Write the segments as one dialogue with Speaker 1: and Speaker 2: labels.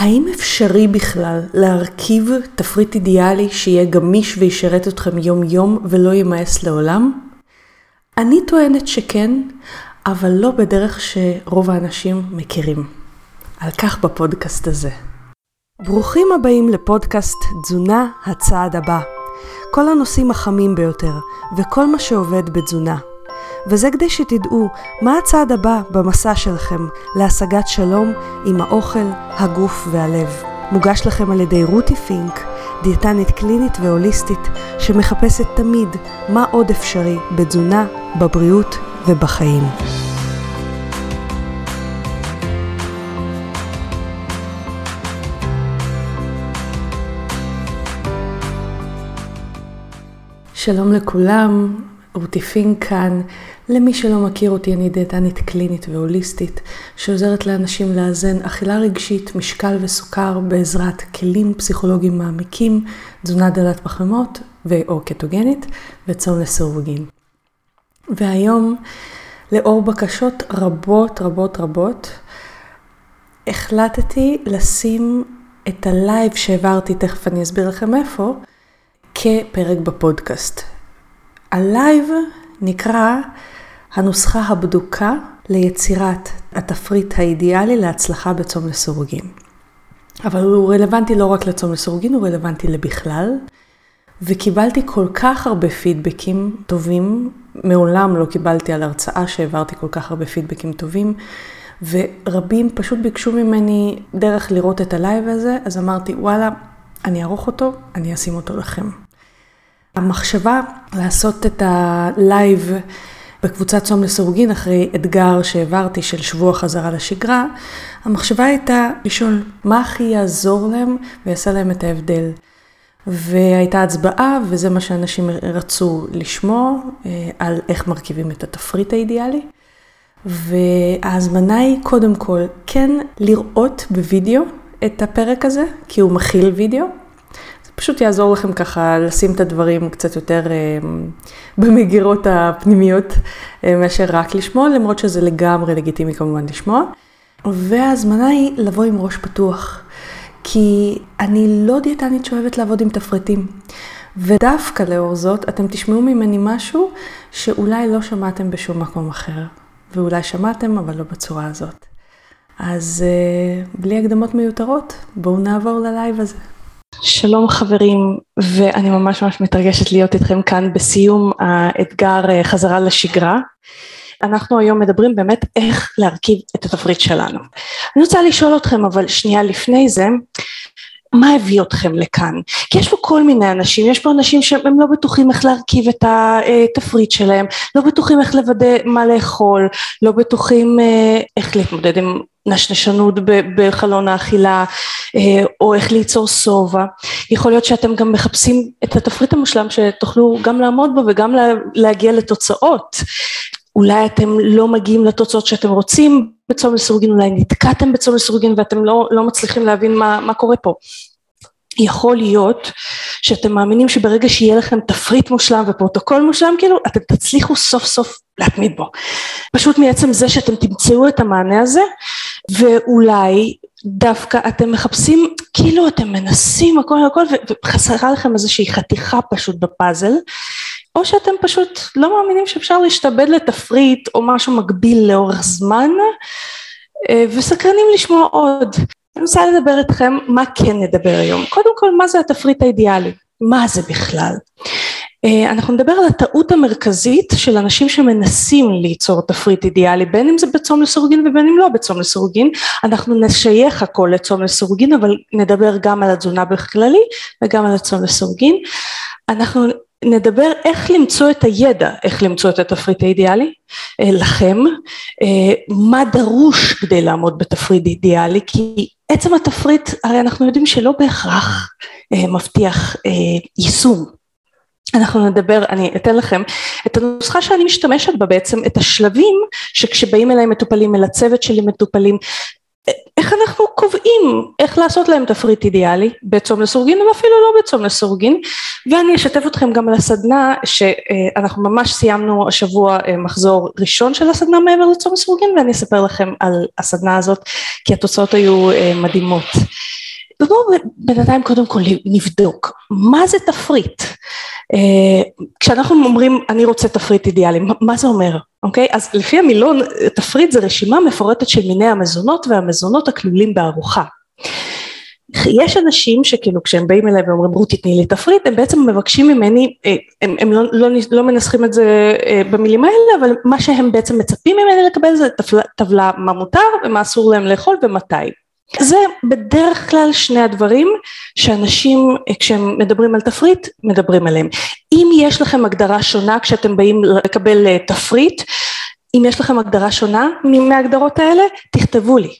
Speaker 1: האם אפשרי בכלל להרכיב תפריט אידיאלי שיהיה גמיש וישרת אתכם יום יום ולא יימאס לעולם? אני טוענת שכן, אבל לא בדרך שרוב האנשים מכירים. על כך בפודקאסט הזה. ברוכים הבאים לפודקאסט תזונה הצעד הבא. כל הנושאים החמים ביותר, וכל מה שעובד בתזונה. וזה כדי שתדעו מה הצעד הבא במסע שלכם להשגת שלום עם האוכל, הגוף והלב. מוגש לכם על ידי רותי פינק, דיאטנית קלינית והוליסטית, שמחפשת תמיד מה עוד אפשרי בתזונה, בבריאות ובחיים. שלום לכולם, רותי פינק כאן. למי שלא מכיר אותי, אני דיאטנית קלינית והוליסטית, שעוזרת לאנשים לאזן אכילה רגשית, משקל וסוכר בעזרת כלים פסיכולוגיים מעמיקים, תזונה דלת פחמות ו/או קטוגנית וצום לסירוגין. והיום, לאור בקשות רבות רבות רבות, החלטתי לשים את הלייב שהעברתי, תכף אני אסביר לכם איפה, כפרק בפודקאסט. הלייב נקרא הנוסחה הבדוקה ליצירת התפריט האידיאלי להצלחה בצום לסירוגין. אבל הוא רלוונטי לא רק לצום לסירוגין, הוא רלוונטי לבכלל. וקיבלתי כל כך הרבה פידבקים טובים, מעולם לא קיבלתי על הרצאה שהעברתי כל כך הרבה פידבקים טובים, ורבים פשוט ביקשו ממני דרך לראות את הלייב הזה, אז אמרתי, וואלה, אני אערוך אותו, אני אשים אותו לכם. המחשבה לעשות את הלייב בקבוצת צום לסירוגין אחרי אתגר שהעברתי של שבוע חזרה לשגרה, המחשבה הייתה לשאול מה הכי יעזור להם ויעשה להם את ההבדל. והייתה הצבעה, וזה מה שאנשים רצו לשמוע, אה, על איך מרכיבים את התפריט האידיאלי. וההזמנה היא קודם כל כן לראות בווידאו את הפרק הזה, כי הוא מכיל וידאו, פשוט יעזור לכם ככה לשים את הדברים קצת יותר אה, במגירות הפנימיות אה, מאשר רק לשמוע, למרות שזה לגמרי לגיטימי כמובן לשמוע. וההזמנה היא לבוא עם ראש פתוח, כי אני לא דיאטנית שאוהבת לעבוד עם תפריטים. ודווקא לאור זאת, אתם תשמעו ממני משהו שאולי לא שמעתם בשום מקום אחר. ואולי שמעתם, אבל לא בצורה הזאת. אז אה, בלי הקדמות מיותרות, בואו נעבור ללייב הזה. שלום חברים, ואני ממש ממש מתרגשת להיות איתכם כאן בסיום האתגר אה, חזרה לשגרה. אנחנו היום מדברים באמת איך להרכיב את התפריט שלנו. אני רוצה לשאול אתכם אבל שנייה לפני זה, מה הביא אתכם לכאן? כי יש פה כל מיני אנשים, יש פה אנשים שהם לא בטוחים איך להרכיב את התפריט שלהם, לא בטוחים איך לוודא מה לאכול, לא בטוחים אה, איך להתמודד עם נשנשנות בחלון האכילה אה, או איך ליצור שובע. יכול להיות שאתם גם מחפשים את התפריט המושלם שתוכלו גם לעמוד בו וגם להגיע לתוצאות. אולי אתם לא מגיעים לתוצאות שאתם רוצים בצום לסירוגין, אולי נתקעתם בצום לסירוגין ואתם לא, לא מצליחים להבין מה, מה קורה פה. יכול להיות שאתם מאמינים שברגע שיהיה לכם תפריט מושלם ופרוטוקול מושלם כאילו אתם תצליחו סוף סוף להתמיד בו. פשוט מעצם זה שאתם תמצאו את המענה הזה ואולי דווקא אתם מחפשים כאילו אתם מנסים הכל הכל וחסרה לכם איזושהי חתיכה פשוט בפאזל או שאתם פשוט לא מאמינים שאפשר להשתבד לתפריט או משהו מקביל לאורך זמן אה, וסקרנים לשמוע עוד. אני רוצה לדבר איתכם מה כן נדבר היום. קודם כל מה זה התפריט האידיאלי? מה זה בכלל? אה, אנחנו נדבר על הטעות המרכזית של אנשים שמנסים ליצור תפריט אידיאלי בין אם זה בצום לסירוגין ובין אם לא בצום לסירוגין אנחנו נשייך הכל לצום לסירוגין אבל נדבר גם על התזונה בכללי וגם על הצום לסירוגין אנחנו נדבר איך למצוא את הידע, איך למצוא את התפריט האידיאלי אה, לכם, אה, מה דרוש כדי לעמוד בתפריט אידיאלי, כי עצם התפריט הרי אנחנו יודעים שלא בהכרח מבטיח יישום. אנחנו נדבר, אני אתן לכם את הנוסחה שאני משתמשת בה בעצם, את השלבים שכשבאים אליי מטופלים, אל הצוות שלי מטופלים, איך אנחנו קובעים איך לעשות להם תפריט אידיאלי? בצום לסורגין ואפילו לא בצום לסורגין. ואני אשתף אתכם גם על הסדנה שאנחנו ממש סיימנו השבוע מחזור ראשון של הסדנה מעבר לצום לסורגין ואני אספר לכם על הסדנה הזאת כי התוצאות היו מדהימות
Speaker 2: ובואו בינתיים קודם כל נבדוק, מה זה תפריט? אה, כשאנחנו אומרים אני רוצה תפריט אידיאלי, מה זה אומר? אוקיי? אז לפי המילון תפריט זה רשימה מפורטת של מיני המזונות והמזונות הכלולים בארוחה. יש אנשים שכאילו כשהם באים אליי ואומרים רות תתני לי תפריט הם בעצם מבקשים ממני אה, הם, הם לא, לא, לא מנסחים את זה אה, במילים האלה אבל מה שהם בעצם מצפים ממני לקבל זה טבלה מה מותר ומה אסור להם לאכול ומתי זה בדרך כלל שני הדברים שאנשים כשהם מדברים על תפריט מדברים עליהם. אם יש לכם הגדרה שונה כשאתם באים לקבל אה, תפריט אם יש לכם הגדרה שונה מההגדרות האלה תכתבו לי.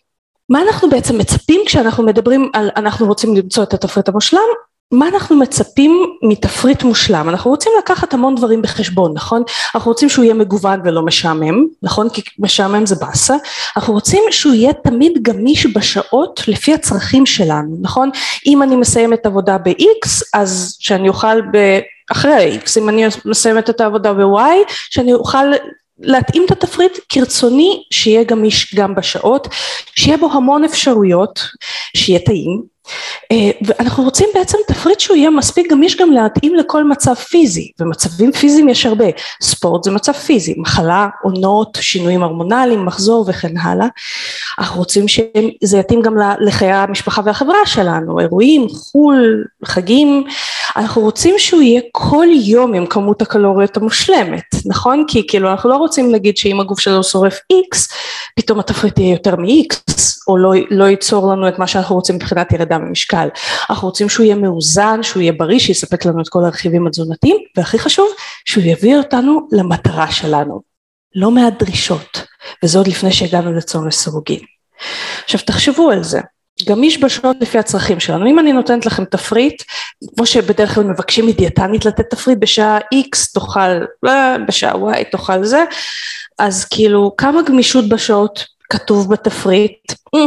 Speaker 2: מה אנחנו בעצם מצפים כשאנחנו מדברים על אנחנו רוצים למצוא את התפריט המושלם מה אנחנו מצפים מתפריט מושלם? אנחנו רוצים לקחת המון דברים בחשבון, נכון? אנחנו רוצים שהוא יהיה מגוון ולא משעמם, נכון? כי משעמם זה באסה. אנחנו רוצים שהוא יהיה תמיד גמיש בשעות לפי הצרכים שלנו, נכון? אם אני מסיימת עבודה ב-X, אז שאני אוכל ב... אחרי ה-X, אם אני מסיימת את העבודה ב-Y, שאני אוכל להתאים את התפריט כרצוני שיהיה גמיש גם בשעות, שיהיה בו המון אפשרויות, שיהיה טעים, ואנחנו רוצים בעצם תפריט שהוא יהיה מספיק גמיש גם להתאים לכל מצב פיזי, ומצבים פיזיים יש הרבה, ספורט זה מצב פיזי, מחלה, עונות, שינויים הורמונליים, מחזור וכן הלאה, אנחנו רוצים שזה יתאים גם לחיי המשפחה והחברה שלנו, אירועים, חו"ל, חגים, אנחנו רוצים שהוא יהיה כל יום עם כמות הקלוריות המושלמת, נכון? כי כאילו אנחנו לא רוצים להגיד שאם הגוף שלנו שורף איקס, פתאום התפריט יהיה יותר מאיקס, או לא, לא ייצור לנו את מה שאנחנו רוצים מבחינת ירידה ממשקל. אנחנו רוצים שהוא יהיה מאוזן, שהוא יהיה בריא, שיספק לנו את כל הרכיבים התזונתיים, והכי חשוב, שהוא יביא אותנו למטרה שלנו. לא מעט דרישות, וזה עוד לפני שהגענו לצום לסירוגין. עכשיו תחשבו על זה, גמיש בשעות לפי הצרכים שלנו. אם אני נותנת לכם תפריט, כמו שבדרך כלל מבקשים מדיאטנית לתת תפריט בשעה X תאכל, אה, בשעה Y תאכל זה, אז כאילו כמה גמישות בשעות כתוב בתפריט, אה,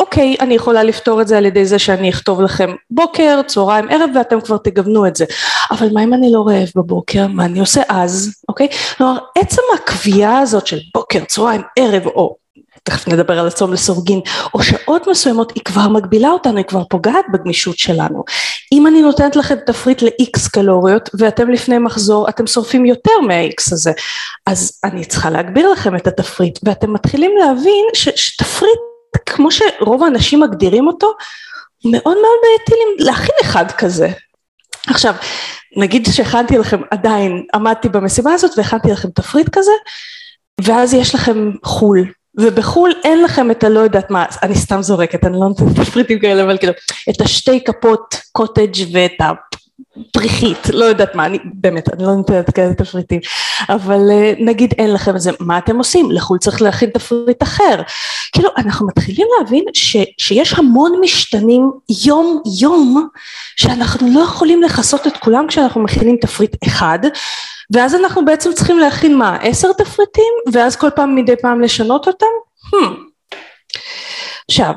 Speaker 2: אוקיי, אני יכולה לפתור את זה על ידי זה שאני אכתוב לכם בוקר, צהריים, ערב ואתם כבר תגוונו את זה. אבל מה אם אני לא רעב בבוקר, מה אני עושה אז, אוקיי? כלומר, עצם הקביעה הזאת של בוקר, צהריים, ערב, או תכף נדבר על הצום לסורגין, או שעות מסוימות היא כבר מגבילה אותנו, היא כבר פוגעת בגמישות שלנו. אם אני נותנת לכם תפריט ל-X קלוריות ואתם לפני מחזור, אתם שורפים יותר מה-X הזה, אז אני צריכה להגביר לכם את התפריט, ואתם מתחילים להבין ש- שתפריט, כמו שרוב האנשים מגדירים אותו, מאוד מאוד בעייתי להכין אחד כזה. עכשיו, נגיד שהכנתי לכם, עדיין עמדתי במשימה הזאת והכנתי לכם תפריט כזה, ואז יש לכם חו"ל, ובחו"ל אין לכם את הלא יודעת מה, אני סתם זורקת, אני לא נותנת תפריטים כאלה, אבל כאילו, את השתי כפות קוטג' ואת הפריחית, לא יודעת מה, אני באמת, אני לא נותנת כאלה תפריטים, אבל אה, נגיד אין לכם את זה, מה אתם עושים? לחו"ל צריך להכין תפריט אחר. כאילו, אנחנו מתחילים להבין ש, שיש המון משתנים יום יום, שאנחנו לא יכולים לכסות את כולם כשאנחנו מכינים תפריט אחד, ואז אנחנו בעצם צריכים להכין מה, עשר תפריטים, ואז כל פעם מדי פעם לשנות אותם? Hmm. עכשיו,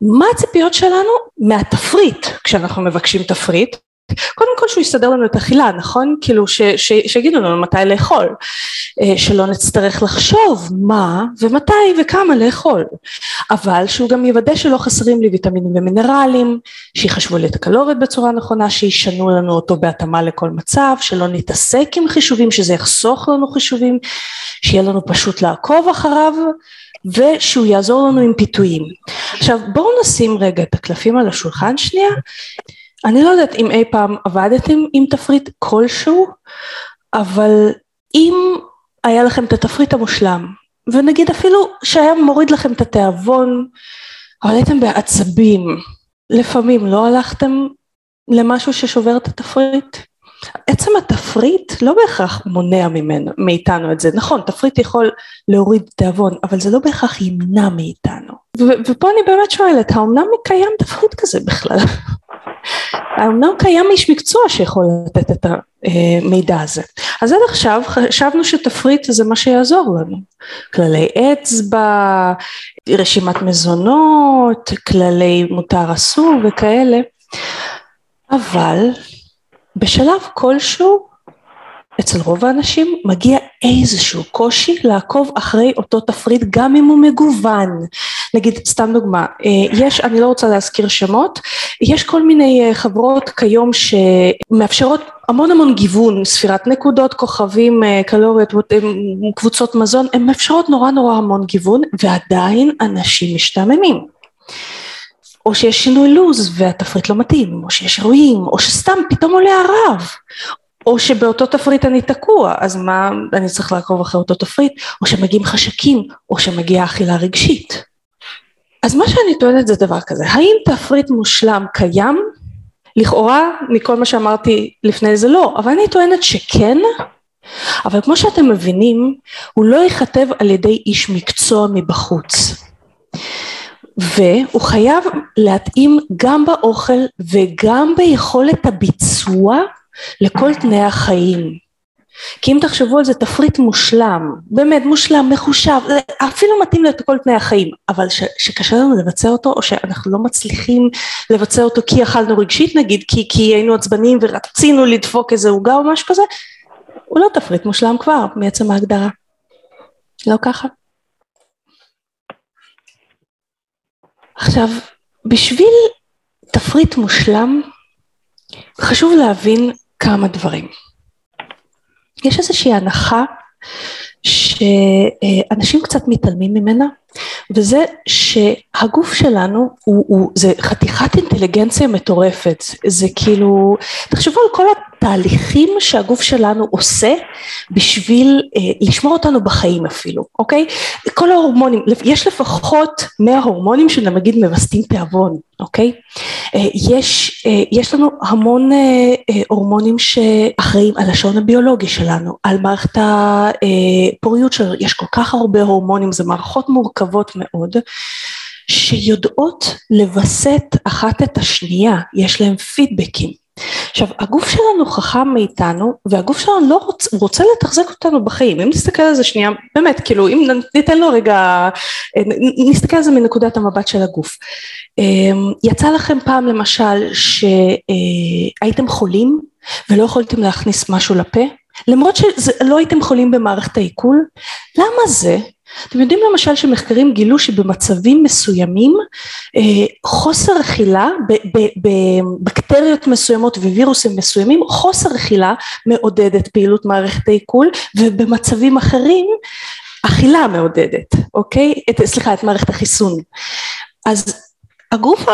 Speaker 2: מה הציפיות שלנו מהתפריט כשאנחנו מבקשים תפריט? קודם כל שהוא יסדר לנו את אכילה, נכון? כאילו ש, ש, שיגידו לנו מתי לאכול, אה, שלא נצטרך לחשוב מה ומתי וכמה לאכול, אבל שהוא גם יוודא שלא חסרים לי ויטמינים ומינרלים, שיחשבו לי את הקלוריות בצורה נכונה, שישנו לנו אותו בהתאמה לכל מצב, שלא נתעסק עם חישובים, שזה יחסוך לנו חישובים, שיהיה לנו פשוט לעקוב אחריו, ושהוא יעזור לנו עם פיתויים. עכשיו בואו נשים רגע את הקלפים על השולחן שנייה, אני לא יודעת אם אי פעם עבדתם עם תפריט כלשהו, אבל אם היה לכם את התפריט המושלם, ונגיד אפילו שהיה מוריד לכם את התיאבון, אבל הייתם בעצבים, לפעמים לא הלכתם למשהו ששובר את התפריט? עצם התפריט לא בהכרח מונע ממנו, מאיתנו את זה, נכון תפריט יכול להוריד תיאבון אבל זה לא בהכרח ימנע מאיתנו ו- ופה אני באמת שואלת האמנם קיים תפריט כזה בכלל? האמנם קיים איש מקצוע שיכול לתת את המידע הזה. אז עד עכשיו חשבנו שתפריט זה מה שיעזור לנו. כללי אצבע, רשימת מזונות, כללי מותר אסור וכאלה. אבל בשלב כלשהו אצל רוב האנשים מגיע איזשהו קושי לעקוב אחרי אותו תפריט גם אם הוא מגוון. נגיד סתם דוגמה, יש, אני לא רוצה להזכיר שמות, יש כל מיני חברות כיום שמאפשרות המון המון גיוון, ספירת נקודות, כוכבים, קלוריות, קבוצות מזון, הן מאפשרות נורא נורא המון גיוון ועדיין אנשים משתעממים. או שיש שינוי לו"ז והתפריט לא מתאים, או שיש אירועים, או שסתם פתאום עולה הרב, או שבאותו תפריט אני תקוע, אז מה, אני צריך לעקוב אחרי אותו תפריט, או שמגיעים חשקים, או שמגיעה אכילה רגשית. אז מה שאני טוענת זה דבר כזה, האם תפריט מושלם קיים? לכאורה, מכל מה שאמרתי לפני זה לא, אבל אני טוענת שכן, אבל כמו שאתם מבינים, הוא לא ייכתב על ידי איש מקצוע מבחוץ. והוא חייב להתאים גם באוכל וגם ביכולת הביצוע לכל תנאי החיים. כי אם תחשבו על זה תפריט מושלם, באמת מושלם, מחושב, אפילו מתאים לכל תנאי החיים, אבל שקשה לנו לבצע אותו או שאנחנו לא מצליחים לבצע אותו כי אכלנו רגשית נגיד, כי, כי היינו עצבניים ורצינו לדפוק איזה עוגה או משהו כזה, הוא לא תפריט מושלם כבר מעצם ההגדרה. לא ככה? עכשיו, בשביל תפריט מושלם, חשוב להבין כמה דברים. יש איזושהי הנחה שאנשים קצת מתעלמים ממנה, וזה שהגוף שלנו הוא, הוא, זה חתיכת אינטליגנציה מטורפת, זה כאילו, תחשבו על כל התהליכים שהגוף שלנו עושה בשביל אה, לשמור אותנו בחיים אפילו, אוקיי? כל ההורמונים, יש לפחות 100 הורמונים שנגיד מווסתים תיאבון, אוקיי? אה, יש, אה, יש לנו המון אה, אה, הורמונים שאחראים על השעון הביולוגי שלנו, על מערכת הפוריות שלנו, יש כל כך הרבה הורמונים, זה מערכות מורכבות מאוד. שיודעות לווסת אחת את השנייה, יש להם פידבקים. עכשיו הגוף שלנו חכם מאיתנו והגוף שלנו לא רוצ, רוצה לתחזק אותנו בחיים אם נסתכל על זה שנייה באמת כאילו אם ניתן לו רגע נסתכל על זה מנקודת המבט של הגוף אמ, יצא לכם פעם למשל שהייתם חולים ולא יכולתם להכניס משהו לפה למרות שלא הייתם חולים במערכת העיכול למה זה אתם יודעים למשל שמחקרים גילו שבמצבים מסוימים אה, חוסר אכילה בבקטריות מסוימות ווירוסים מסוימים חוסר אכילה מעודדת פעילות מערכת העיכול ובמצבים אחרים אכילה מעודדת אוקיי? את, סליחה את מערכת החיסון. אז הגוף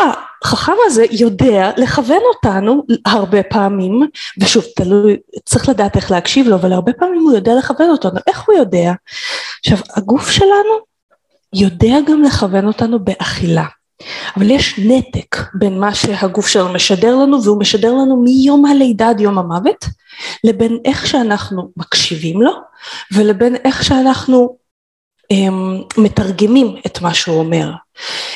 Speaker 2: החכם הזה יודע לכוון אותנו הרבה פעמים, ושוב תלוי, צריך לדעת איך להקשיב לו, אבל הרבה פעמים הוא יודע לכוון אותנו, איך הוא יודע? עכשיו הגוף שלנו יודע גם לכוון אותנו באכילה, אבל יש נתק בין מה שהגוף שלנו משדר לנו, והוא משדר לנו מיום הלידה עד יום המוות, לבין איך שאנחנו מקשיבים לו, ולבין איך שאנחנו מתרגמים את מה שהוא אומר.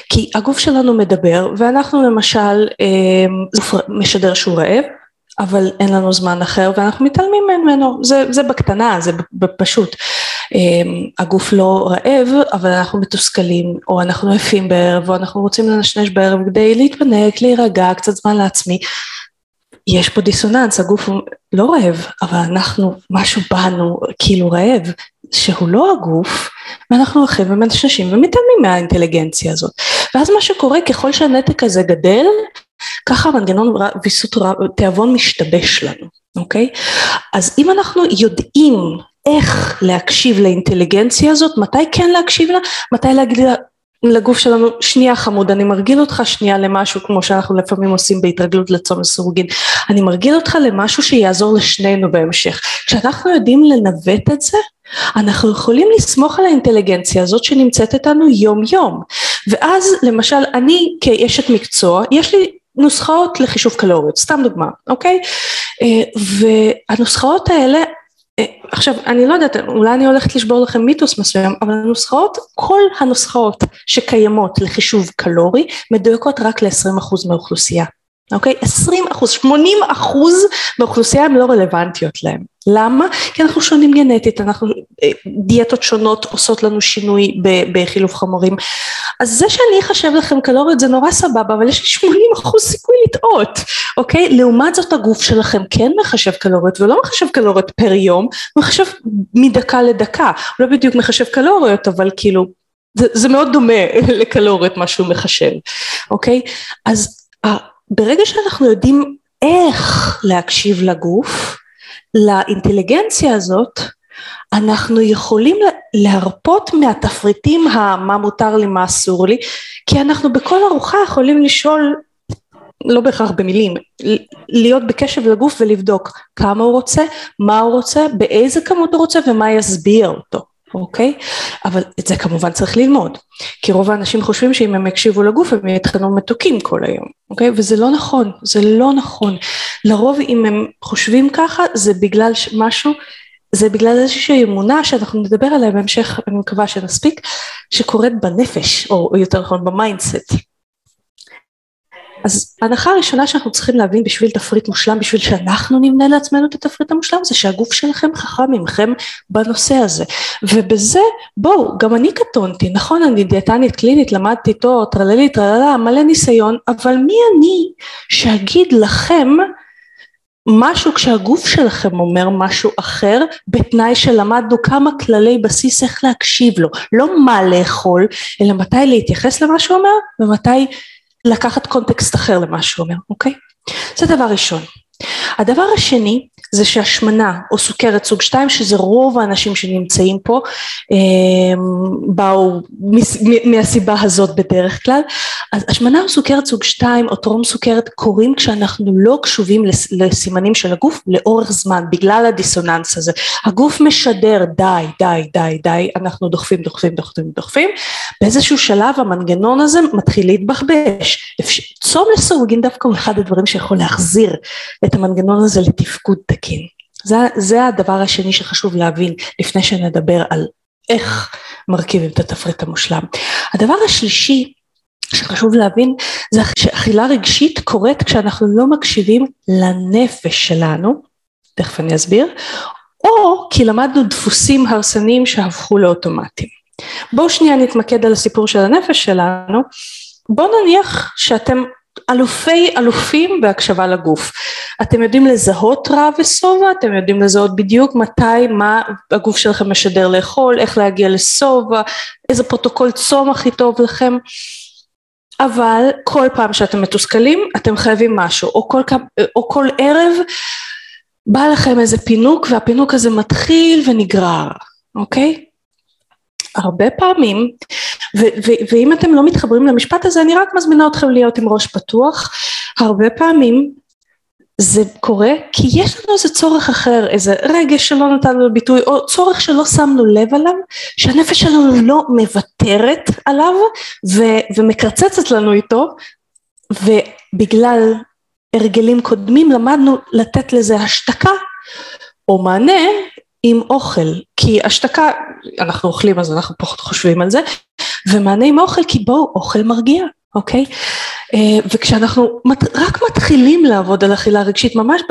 Speaker 2: כי הגוף שלנו מדבר ואנחנו למשל משדר שהוא רעב אבל אין לנו זמן אחר ואנחנו מתעלמים ממנו, זה, זה בקטנה, זה פשוט. הגוף לא רעב אבל אנחנו מתוסכלים או אנחנו עפים בערב או אנחנו רוצים לנשנש בערב כדי להתפנק, להירגע, קצת זמן לעצמי. יש פה דיסוננס, הגוף לא רעב אבל אנחנו, משהו בנו כאילו רעב שהוא לא הגוף ואנחנו הולכים ומנשנשים ומתעלמים מהאינטליגנציה הזאת. ואז מה שקורה ככל שהנתק הזה גדל ככה המנגנון ויסות תיאבון משתבש לנו אוקיי? אז אם אנחנו יודעים איך להקשיב לאינטליגנציה הזאת מתי כן להקשיב לה? מתי להגיד לה לגוף שלנו שנייה חמוד אני מרגיל אותך שנייה למשהו כמו שאנחנו לפעמים עושים בהתרגלות לצום לסירוגין אני מרגיל אותך למשהו שיעזור לשנינו בהמשך. כשאנחנו יודעים לנווט את זה אנחנו יכולים לסמוך על האינטליגנציה הזאת שנמצאת איתנו יום יום ואז למשל אני כאשת מקצוע יש לי נוסחאות לחישוב קלוריות סתם דוגמה אוקיי? אה, והנוסחאות האלה אה, עכשיו אני לא יודעת אולי אני הולכת לשבור לכם מיתוס מסוים אבל הנוסחאות כל הנוסחאות שקיימות לחישוב קלורי מדויקות רק ל-20% מהאוכלוסייה אוקיי? 20 אחוז, 80 אחוז באוכלוסייה הן לא רלוונטיות להם. למה? כי אנחנו שונים גנטית, אנחנו, אה, דיאטות שונות עושות לנו שינוי בחילוף חומרים. אז זה שאני אחשב לכם קלוריות זה נורא סבבה, אבל יש לי 80 אחוז סיכוי לטעות, אוקיי? לעומת זאת הגוף שלכם כן מחשב קלוריות, ולא מחשב קלוריות פר יום, מחשב מדקה לדקה. הוא לא בדיוק מחשב קלוריות, אבל כאילו זה, זה מאוד דומה לקלוריות מה שהוא מחשב, אוקיי? אז ברגע שאנחנו יודעים איך להקשיב לגוף, לאינטליגנציה הזאת, אנחנו יכולים להרפות מהתפריטים המה מותר לי מה אסור לי כי אנחנו בכל ארוחה יכולים לשאול לא בהכרח במילים להיות בקשב לגוף ולבדוק כמה הוא רוצה מה הוא רוצה באיזה כמות הוא רוצה ומה יסביר אותו אוקיי? אבל את זה כמובן צריך ללמוד, כי רוב האנשים חושבים שאם הם יקשיבו לגוף הם יטחנו מתוקים כל היום, אוקיי? וזה לא נכון, זה לא נכון. לרוב אם הם חושבים ככה זה בגלל משהו זה בגלל איזושהי אמונה שאנחנו נדבר עליה בהמשך, אני מקווה שנספיק, שקורית בנפש, או יותר נכון ב mindset. אז ההנחה הראשונה שאנחנו צריכים להבין בשביל תפריט מושלם, בשביל שאנחנו נבנה לעצמנו את התפריט המושלם, זה שהגוף שלכם חכם מכם בנושא הזה. ובזה, בואו, גם אני קטונתי, נכון, אני דיאטנית קלינית, למדתי תואר, טרללי, טרללה, מלא ניסיון, אבל מי אני שאגיד לכם משהו כשהגוף שלכם אומר משהו אחר בתנאי שלמדנו כמה כללי בסיס איך להקשיב לו לא מה לאכול אלא מתי להתייחס למה שהוא אומר ומתי לקחת קונטקסט אחר למה שהוא אומר אוקיי? זה דבר ראשון. הדבר השני זה שהשמנה או סוכרת סוג 2 שזה רוב האנשים שנמצאים פה אמ, באו מהסיבה הזאת בדרך כלל. אז השמנה או סוכרת סוג 2 או טרום סוכרת קורים כשאנחנו לא קשובים לסימנים של הגוף לאורך זמן בגלל הדיסוננס הזה. הגוף משדר די די די די אנחנו דוחפים דוחפים דוחפים דוחפים. באיזשהו שלב המנגנון הזה מתחיל להתבחבש. צום לסורגין דווקא הוא אחד הדברים שיכול להחזיר את המנגנון הזה לתפקוד תקין. זה, זה הדבר השני שחשוב להבין לפני שנדבר על איך מרכיבים את התפריט המושלם. הדבר השלישי שחשוב להבין זה שאכילה רגשית קורית כשאנחנו לא מקשיבים לנפש שלנו, תכף אני אסביר, או כי למדנו דפוסים הרסניים שהפכו לאוטומטיים. בואו שנייה נתמקד על הסיפור של הנפש שלנו, בואו נניח שאתם אלופי אלופים בהקשבה לגוף. אתם יודעים לזהות רעב ושובע, אתם יודעים לזהות בדיוק מתי, מה הגוף שלכם משדר לאכול, איך להגיע לשובע, איזה פרוטוקול צום הכי טוב לכם, אבל כל פעם שאתם מתוסכלים אתם חייבים משהו, או כל, או כל ערב בא לכם איזה פינוק והפינוק הזה מתחיל ונגרר, אוקיי? הרבה פעמים, ו- ו- ואם אתם לא מתחברים למשפט הזה אני רק מזמינה אתכם להיות עם ראש פתוח, הרבה פעמים זה קורה כי יש לנו איזה צורך אחר, איזה רגש שלא נתנו לו ביטוי או צורך שלא שמנו לב עליו, שהנפש שלנו לא מוותרת עליו ו- ומקרצצת לנו איתו ובגלל הרגלים קודמים למדנו לתת לזה השתקה או מענה עם אוכל, כי השתקה, אנחנו אוכלים אז אנחנו פחות חושבים על זה, ומענה עם אוכל כי בואו, אוכל מרגיע, אוקיי? אה, וכשאנחנו רק מתחילים לעבוד על אכילה רגשית, ממש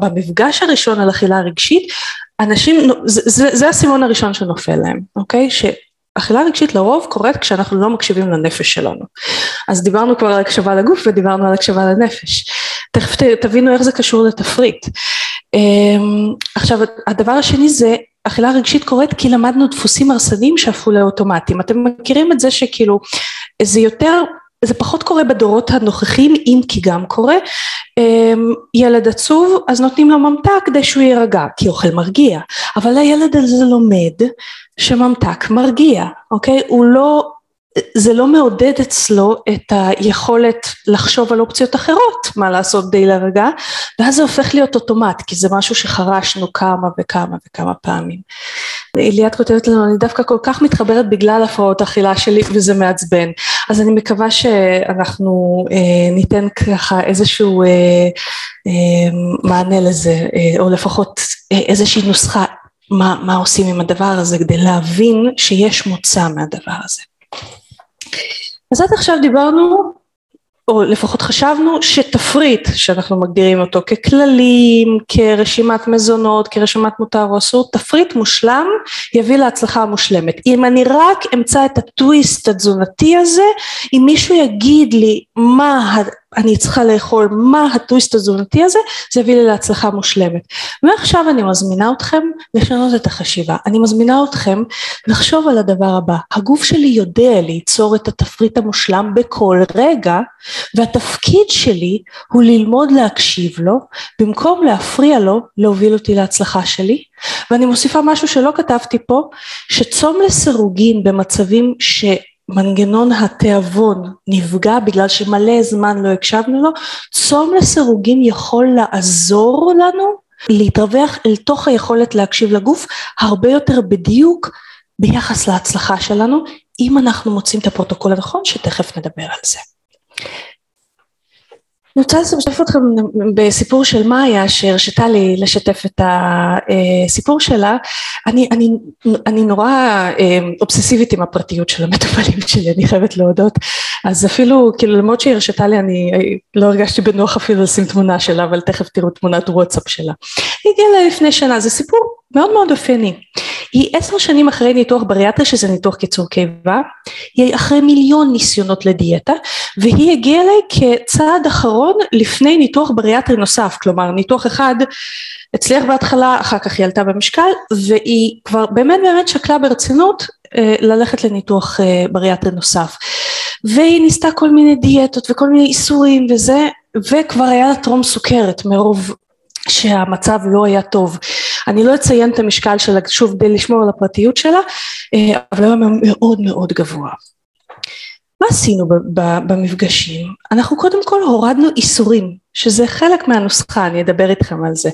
Speaker 2: במפגש הראשון על אכילה רגשית, אנשים, זה, זה, זה הסימון הראשון שנופל להם, אוקיי? שאכילה רגשית לרוב קורית כשאנחנו לא מקשיבים לנפש שלנו. אז דיברנו כבר על הקשבה לגוף ודיברנו על הקשבה לנפש. תכף תבינו איך זה קשור לתפריט. אמ, עכשיו הדבר השני זה אכילה רגשית קורית כי למדנו דפוסים הרסניים שהפכו לאוטומטיים. אתם מכירים את זה שכאילו זה יותר זה פחות קורה בדורות הנוכחים אם כי גם קורה. אמ, ילד עצוב אז נותנים לו ממתק כדי שהוא יירגע כי אוכל מרגיע. אבל הילד הזה לומד שממתק מרגיע אוקיי? הוא לא זה לא מעודד אצלו את היכולת לחשוב על אופציות אחרות מה לעשות כדי להרגע ואז זה הופך להיות אוטומט כי זה משהו שחרשנו כמה וכמה וכמה פעמים. ליאת כותבת לנו אני דווקא כל כך מתחברת בגלל הפרעות אכילה שלי וזה מעצבן אז אני מקווה שאנחנו אה, ניתן ככה איזשהו אה, אה, מענה לזה אה, או לפחות אה, איזושהי נוסחה מה, מה עושים עם הדבר הזה כדי להבין שיש מוצא מהדבר הזה. אז עד עכשיו דיברנו, או לפחות חשבנו, שתפריט שאנחנו מגדירים אותו ככללים, כרשימת מזונות, כרשימת מותר או אסור, תפריט מושלם יביא להצלחה המושלמת. אם אני רק אמצא את הטוויסט התזונתי הזה, אם מישהו יגיד לי מה אני צריכה לאכול, מה הטוויסט התזונתי הזה, זה יביא לי להצלחה מושלמת. ועכשיו אני מזמינה אתכם לשנות את החשיבה, אני מזמינה אתכם לחשוב על הדבר הבא, הגוף שלי יודע ליצור את התפריט המושלם בכל רגע, והתפקיד שלי הוא ללמוד להקשיב לו, במקום להפריע לו להוביל אותי להצלחה שלי, ואני מוסיפה משהו שלא כתבתי פה, שצום לסירוגין במצבים ש... מנגנון התיאבון נפגע בגלל שמלא זמן לא הקשבנו לו, צום לסירוגין יכול לעזור לנו להתרווח אל תוך היכולת להקשיב לגוף הרבה יותר בדיוק ביחס להצלחה שלנו, אם אנחנו מוצאים את הפרוטוקול הנכון, שתכף נדבר על זה. אני רוצה לשתף אתכם בסיפור של מאיה שהרשתה לי לשתף את הסיפור שלה. אני, אני, אני נורא אה, אובססיבית עם הפרטיות של המטופלים שלי, אני חייבת להודות. אז אפילו, כאילו למרות שהיא הרשתה לי, אני לא הרגשתי בנוח אפילו לשים תמונה שלה, אבל תכף תראו תמונת וואטסאפ שלה. היא הגיעה לפני שנה, זה סיפור מאוד מאוד אופייני. היא עשר שנים אחרי ניתוח בריאטרי שזה ניתוח קיצור קיבה, היא אחרי מיליון ניסיונות לדיאטה והיא הגיעה אליי כצעד אחרון לפני ניתוח בריאטרי נוסף, כלומר ניתוח אחד הצליח בהתחלה, אחר כך היא עלתה במשקל והיא כבר באמת באמת שקלה ברצינות אה, ללכת לניתוח אה, בריאטרי נוסף והיא ניסתה כל מיני דיאטות וכל מיני איסורים וזה וכבר היה לה טרום סוכרת מרוב שהמצב לא היה טוב. אני לא אציין את המשקל שלה שוב כדי לשמור על הפרטיות שלה, אה, אבל הוא היה מאוד מאוד גבוה. מה עשינו במפגשים? אנחנו קודם כל הורדנו איסורים, שזה חלק מהנוסחה, אני אדבר איתכם על זה.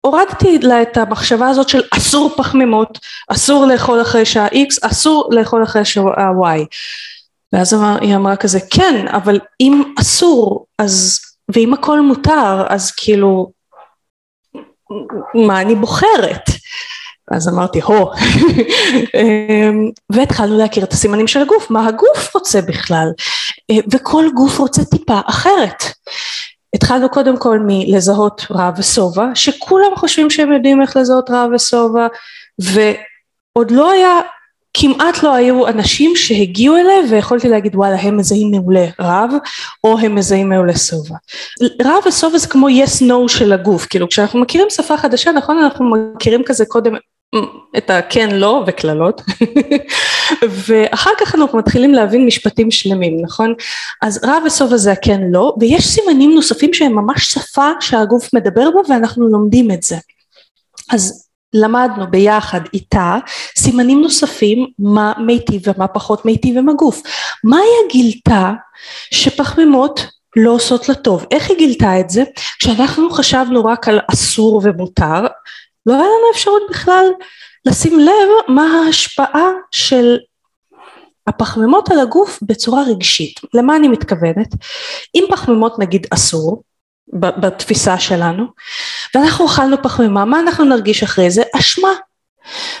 Speaker 2: הורדתי לה את המחשבה הזאת של אסור פחמימות, אסור לאכול אחרי שעה X, אסור לאכול אחרי שעה Y. ואז היא אמרה כזה, כן, אבל אם אסור, אז, ואם הכל מותר, אז כאילו, מה אני בוחרת? אז אמרתי הו. אמ, והתחלנו להכיר את הסימנים של הגוף מה הגוף רוצה בכלל. אה, וכל גוף רוצה טיפה אחרת. התחלנו קודם כל מלזהות רע ושובע שכולם חושבים שהם יודעים איך לזהות רע ושובע ועוד לא היה כמעט לא היו אנשים שהגיעו אליי ויכולתי להגיד וואלה הם מזהים מעולה רב או הם מזהים מעולה שובע. רב ושובע זה כמו yes no של הגוף. כאילו כשאנחנו מכירים שפה חדשה נכון אנחנו מכירים כזה קודם את הכן לא וקללות. ואחר כך אנחנו מתחילים להבין משפטים שלמים נכון? אז רב ושובע זה הכן לא ויש סימנים נוספים שהם ממש שפה שהגוף מדבר בה ואנחנו לומדים את זה. אז למדנו ביחד איתה סימנים נוספים מה מיטיב ומה פחות מיטיב עם הגוף. מה היא גילתה שפחמימות לא עושות לה טוב? איך היא גילתה את זה? כשאנחנו חשבנו רק על אסור ומותר, לא היה לנו אפשרות בכלל לשים לב מה ההשפעה של הפחמימות על הגוף בצורה רגשית. למה אני מתכוונת? אם פחמימות נגיד אסור, בתפיסה שלנו. ואנחנו אכלנו פחמימה מה אנחנו נרגיש אחרי זה? אשמה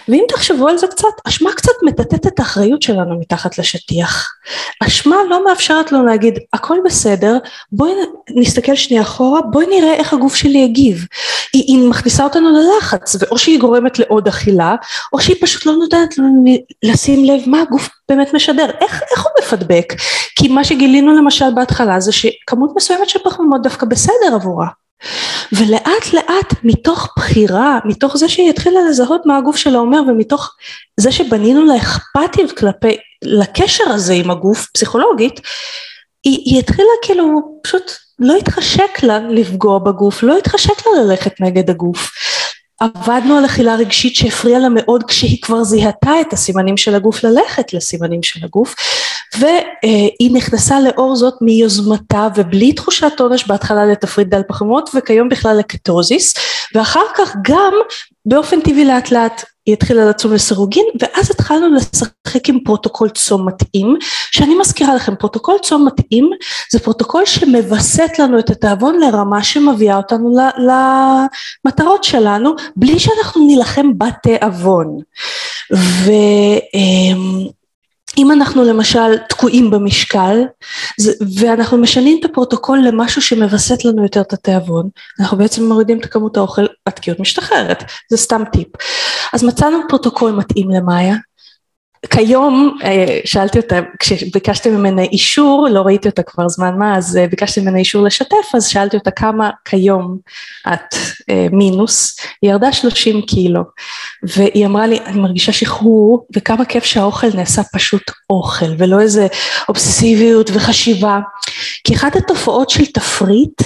Speaker 2: ואם תחשבו על זה קצת אשמה קצת מטאטאת את האחריות שלנו מתחת לשטיח. אשמה לא מאפשרת לנו להגיד הכל בסדר בואי נסתכל שנייה אחורה בואי נראה איך הגוף שלי יגיב. היא, היא מכניסה אותנו ללחץ ואו שהיא גורמת לעוד אכילה או שהיא פשוט לא נותנת לנו לשים לב מה הגוף באמת משדר. איך, איך הוא מפדבק? כי מה שגילינו למשל בהתחלה זה שכמות מסוימת של פחמימות דווקא בסדר עבורה ולאט לאט מתוך בחירה, מתוך זה שהיא התחילה לזהות מה הגוף שלה אומר ומתוך זה שבנינו לה אכפתיות כלפי, לקשר הזה עם הגוף פסיכולוגית, היא, היא התחילה כאילו פשוט לא התחשק לה לפגוע בגוף, לא התחשק לה ללכת נגד הגוף. עבדנו על אכילה רגשית שהפריעה לה מאוד כשהיא כבר זיהתה את הסימנים של הגוף ללכת לסימנים של הגוף והיא נכנסה לאורח זאת מיוזמתה ובלי תחושת עונש בהתחלה לתפריט דל פחמות וכיום בכלל לקטוזיס ואחר כך גם באופן טבעי לאט לאט היא התחילה לצום לסירוגין ואז התחלנו לשחק עם פרוטוקול צום מתאים. שאני מזכירה לכם פרוטוקול צום מתאים זה פרוטוקול שמווסת לנו את התיאבון לרמה שמביאה אותנו למטרות שלנו בלי שאנחנו נילחם בתיאבון. ו... אם אנחנו למשל תקועים במשקל ואנחנו משנים את הפרוטוקול למשהו שמווסת לנו יותר את התיאבון, אנחנו בעצם מורידים את כמות האוכל, התקיעות משתחררת, זה סתם טיפ. אז מצאנו פרוטוקול מתאים למאיה, כיום אה, שאלתי אותה, כשביקשתי ממנה אישור, לא ראיתי אותה כבר זמן מה, אז אה, ביקשתי ממנה אישור לשתף, אז שאלתי אותה כמה כיום את אה, מינוס, היא ירדה 30 קילו, והיא אמרה לי, אני מרגישה שחרור, וכמה כיף שהאוכל נעשה פשוט אוכל, ולא איזה אובססיביות וחשיבה, כי אחת התופעות של תפריט,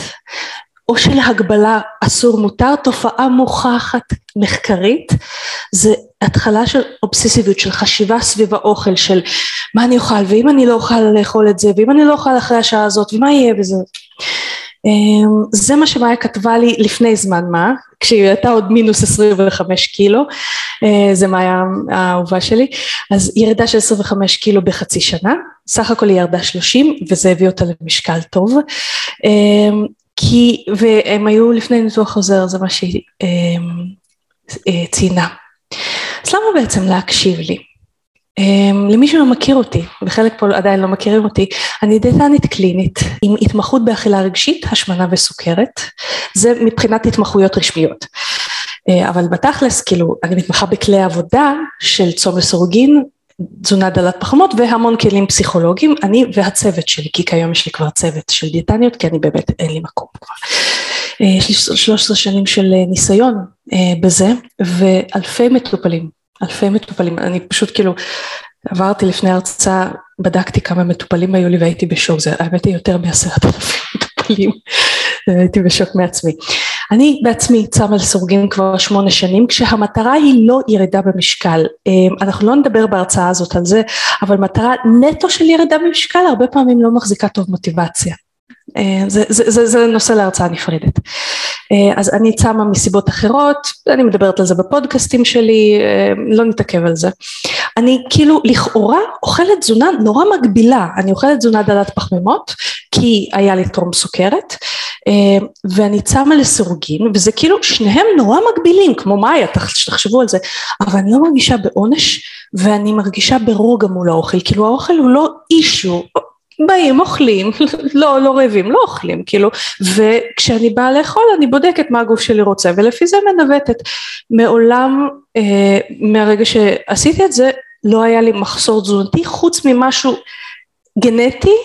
Speaker 2: או של הגבלה אסור מותר, תופעה מוכחת מחקרית, זה התחלה של אובססיביות, של חשיבה סביב האוכל, של מה אני אוכל, ואם אני לא אוכל לאכול את זה, ואם אני לא אוכל אחרי השעה הזאת, ומה יהיה בזה. אמ, זה מה שמאיה כתבה לי לפני זמן מה, כשהיא הייתה עוד מינוס 25 קילו, אה, זה מאיה האהובה שלי, אז ירידה של 25 קילו בחצי שנה, סך הכל היא ירדה 30 וזה הביא אותה למשקל טוב, אמ, כי, והם היו לפני ניתוח חוזר, זה מה שהיא אמ, אה, ציינה. אז למה בעצם להקשיב לי? Um, למי שלא מכיר אותי, וחלק פה עדיין לא מכירים אותי, אני דיאטנית קלינית עם התמחות באכילה רגשית, השמנה וסוכרת, זה מבחינת התמחויות רשמיות. Uh, אבל בתכלס, כאילו, אני מתמחה בכלי עבודה של צום לסורוגין, תזונה דלת פחמות והמון כלים פסיכולוגיים, אני והצוות שלי, כי כיום יש לי כבר צוות של דיאטניות, כי אני באמת, אין לי מקום כבר. יש לי 13 שנים של ניסיון uh, בזה, ואלפי מטופלים אלפי מטופלים, אני פשוט כאילו עברתי לפני הרצאה, בדקתי כמה מטופלים היו לי והייתי בשוק, זה האמת היא יותר מעשרת אלפים מטופלים, הייתי בשוק מעצמי. אני בעצמי צמה לסורגים כבר שמונה שנים כשהמטרה היא לא ירידה במשקל, אמ, אנחנו לא נדבר בהרצאה הזאת על זה, אבל מטרה נטו של ירידה במשקל הרבה פעמים לא מחזיקה טוב מוטיבציה. אה, זה, זה, זה, זה נושא להרצאה נפרדת. אה, אז אני צמה מסיבות אחרות, אני מדברת על זה בפודקאסטים שלי, אה, לא נתעכב על זה. אני כאילו לכאורה אוכלת תזונה נורא מגבילה, אני אוכלת תזונה דלת פחמימות, כי היה לי טרום סוכרת, ואני צמה לסירוגין, וזה כאילו שניהם נורא מגבילים, כמו מאיה, תחשבו על זה, אבל אני לא מרגישה בעונש, ואני מרגישה ברוגע מול האוכל, כאילו האוכל הוא לא אישו, באים, אוכלים, לא, לא רעבים, לא אוכלים, כאילו, וכשאני באה לאכול אני בודקת מה הגוף שלי רוצה, ולפי זה מנווטת. מעולם, אה, מהרגע שעשיתי את זה, לא היה לי מחסור תזונתי, חוץ ממשהו גנטי,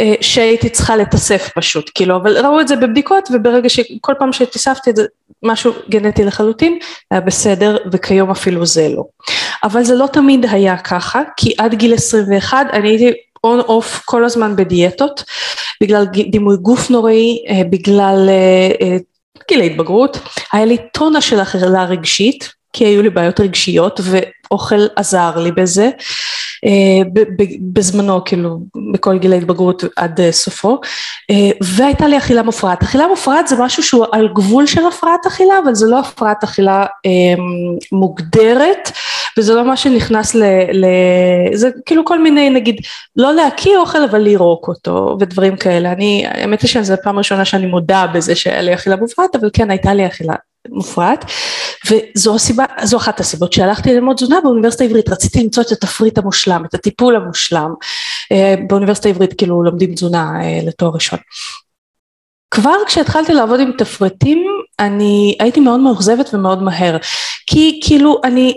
Speaker 2: אה, שהייתי צריכה לתסף פשוט, כאילו, אבל ראו את זה בבדיקות, וברגע שכל פעם שתיספתי את זה, משהו גנטי לחלוטין, היה בסדר, וכיום אפילו זה לא. אבל זה לא תמיד היה ככה, כי עד גיל 21 אני הייתי און אוף כל הזמן בדיאטות, בגלל דימוי גוף נוראי, אה, בגלל אה, אה, גיל ההתבגרות, היה לי טונה של אכילה רגשית, כי היו לי בעיות רגשיות ואוכל עזר לי בזה, בזמנו כאילו בכל גיל ההתבגרות עד סופו, והייתה לי אכילה מופרעת. אכילה מופרעת זה משהו שהוא על גבול של הפרעת אכילה, אבל זה לא הפרעת אכילה מוגדרת, וזה לא מה שנכנס ל... ל... זה כאילו כל מיני נגיד לא להקיא אוכל אבל לירוק אותו ודברים כאלה. אני, האמת היא שזו פעם ראשונה שאני מודה בזה שהיה לי אכילה מופרעת, אבל כן הייתה לי אכילה מופרעת וזו הסיבה, זו אחת הסיבות שהלכתי ללמוד תזונה באוניברסיטה העברית, רציתי למצוא את התפריט המושלם, את הטיפול המושלם, אה, באוניברסיטה העברית כאילו לומדים תזונה אה, לתואר ראשון. כבר כשהתחלתי לעבוד עם תפריטים אני הייתי מאוד מאוכזבת ומאוד מהר כי כאילו אני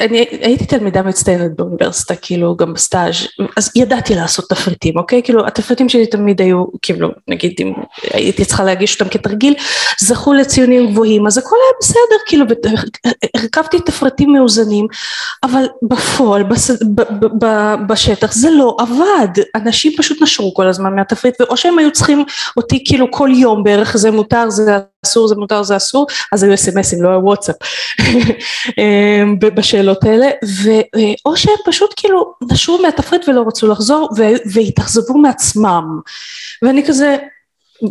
Speaker 2: אני הייתי תלמידה מצטיינת באוניברסיטה, כאילו גם בסטאז', אז ידעתי לעשות תפריטים, אוקיי? כאילו התפריטים שלי תמיד היו, כאילו נגיד אם הייתי צריכה להגיש אותם כתרגיל, זכו לציונים גבוהים, אז הכל היה בסדר, כאילו, הרכבתי תפריטים מאוזנים, אבל בפועל, בס, ב, ב, ב, בשטח זה לא עבד, אנשים פשוט נשרו כל הזמן מהתפריט, או שהם היו צריכים אותי כאילו כל יום בערך, זה מותר, זה אסור, זה מותר, זה אסור, אז היו אסמסים, לא היה וואטסאפ. בשאלות האלה, ו, או שהם פשוט כאילו נשרו מהתפריט ולא רצו לחזור והתאכזבו מעצמם. ואני כזה,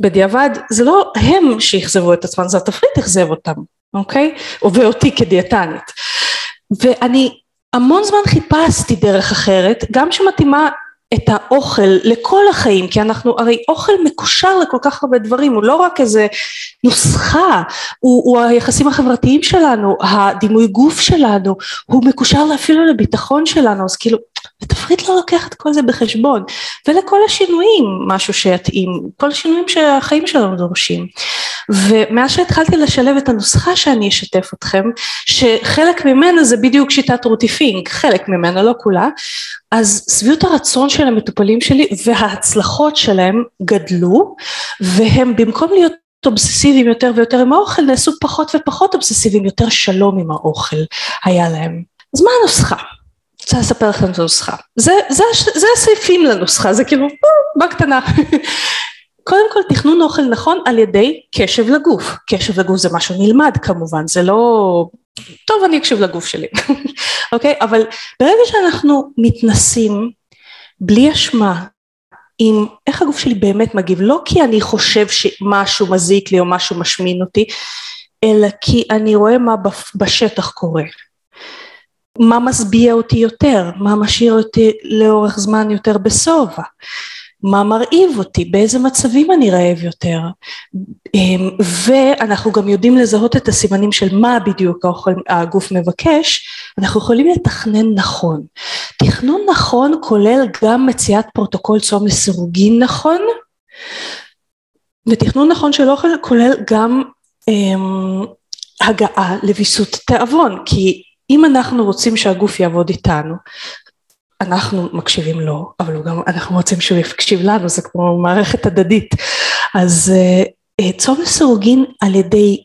Speaker 2: בדיעבד, זה לא הם שאכזבו את עצמם, זה התפריט אכזב אותם, אוקיי? ואותי כדיאטנית. ואני המון זמן חיפשתי דרך אחרת, גם שמתאימה את האוכל לכל החיים, כי אנחנו, הרי אוכל מקושר לכל כך הרבה דברים, הוא לא רק איזה נוסחה, הוא, הוא היחסים החברתיים שלנו, הדימוי גוף שלנו, הוא מקושר אפילו לביטחון שלנו, אז כאילו ותפריט לא לוקח את כל זה בחשבון, ולכל השינויים משהו שיתאים, כל השינויים שהחיים שלנו דורשים. ומאז שהתחלתי לשלב את הנוסחה שאני אשתף אתכם, שחלק ממנה זה בדיוק שיטת רותי פינק, חלק ממנה, לא כולה, אז שביעות הרצון של המטופלים שלי וההצלחות שלהם גדלו, והם במקום להיות אובססיביים יותר ויותר עם האוכל, נעשו פחות ופחות אובססיביים, יותר שלום עם האוכל היה להם. אז מה הנוסחה? רוצה לספר לכם את הנוסחה. זה, זה, זה הסעיפים לנוסחה, זה כאילו, בקטנה. קודם כל תכנון אוכל נכון על ידי קשב לגוף. קשב לגוף זה משהו נלמד כמובן, זה לא... טוב אני אקשיב לגוף שלי, אוקיי? okay? אבל ברגע שאנחנו מתנסים בלי אשמה עם איך הגוף שלי באמת מגיב, לא כי אני חושב שמשהו מזיק לי או משהו משמין אותי, אלא כי אני רואה מה בשטח קורה. מה משביע אותי יותר, מה משאיר אותי לאורך זמן יותר בשובע. מה מרעיב אותי, באיזה מצבים אני רעב יותר אמ, ואנחנו גם יודעים לזהות את הסימנים של מה בדיוק הגוף מבקש, אנחנו יכולים לתכנן נכון. תכנון נכון כולל גם מציאת פרוטוקול צום לסירוגין נכון ותכנון נכון של אוכל כולל גם אמ, הגעה לוויסות תיאבון כי אם אנחנו רוצים שהגוף יעבוד איתנו אנחנו מקשיבים לו, אבל גם אנחנו רוצים שהוא יקשיב לנו, זה כמו מערכת הדדית. אז אה, צום לסירוגין על ידי,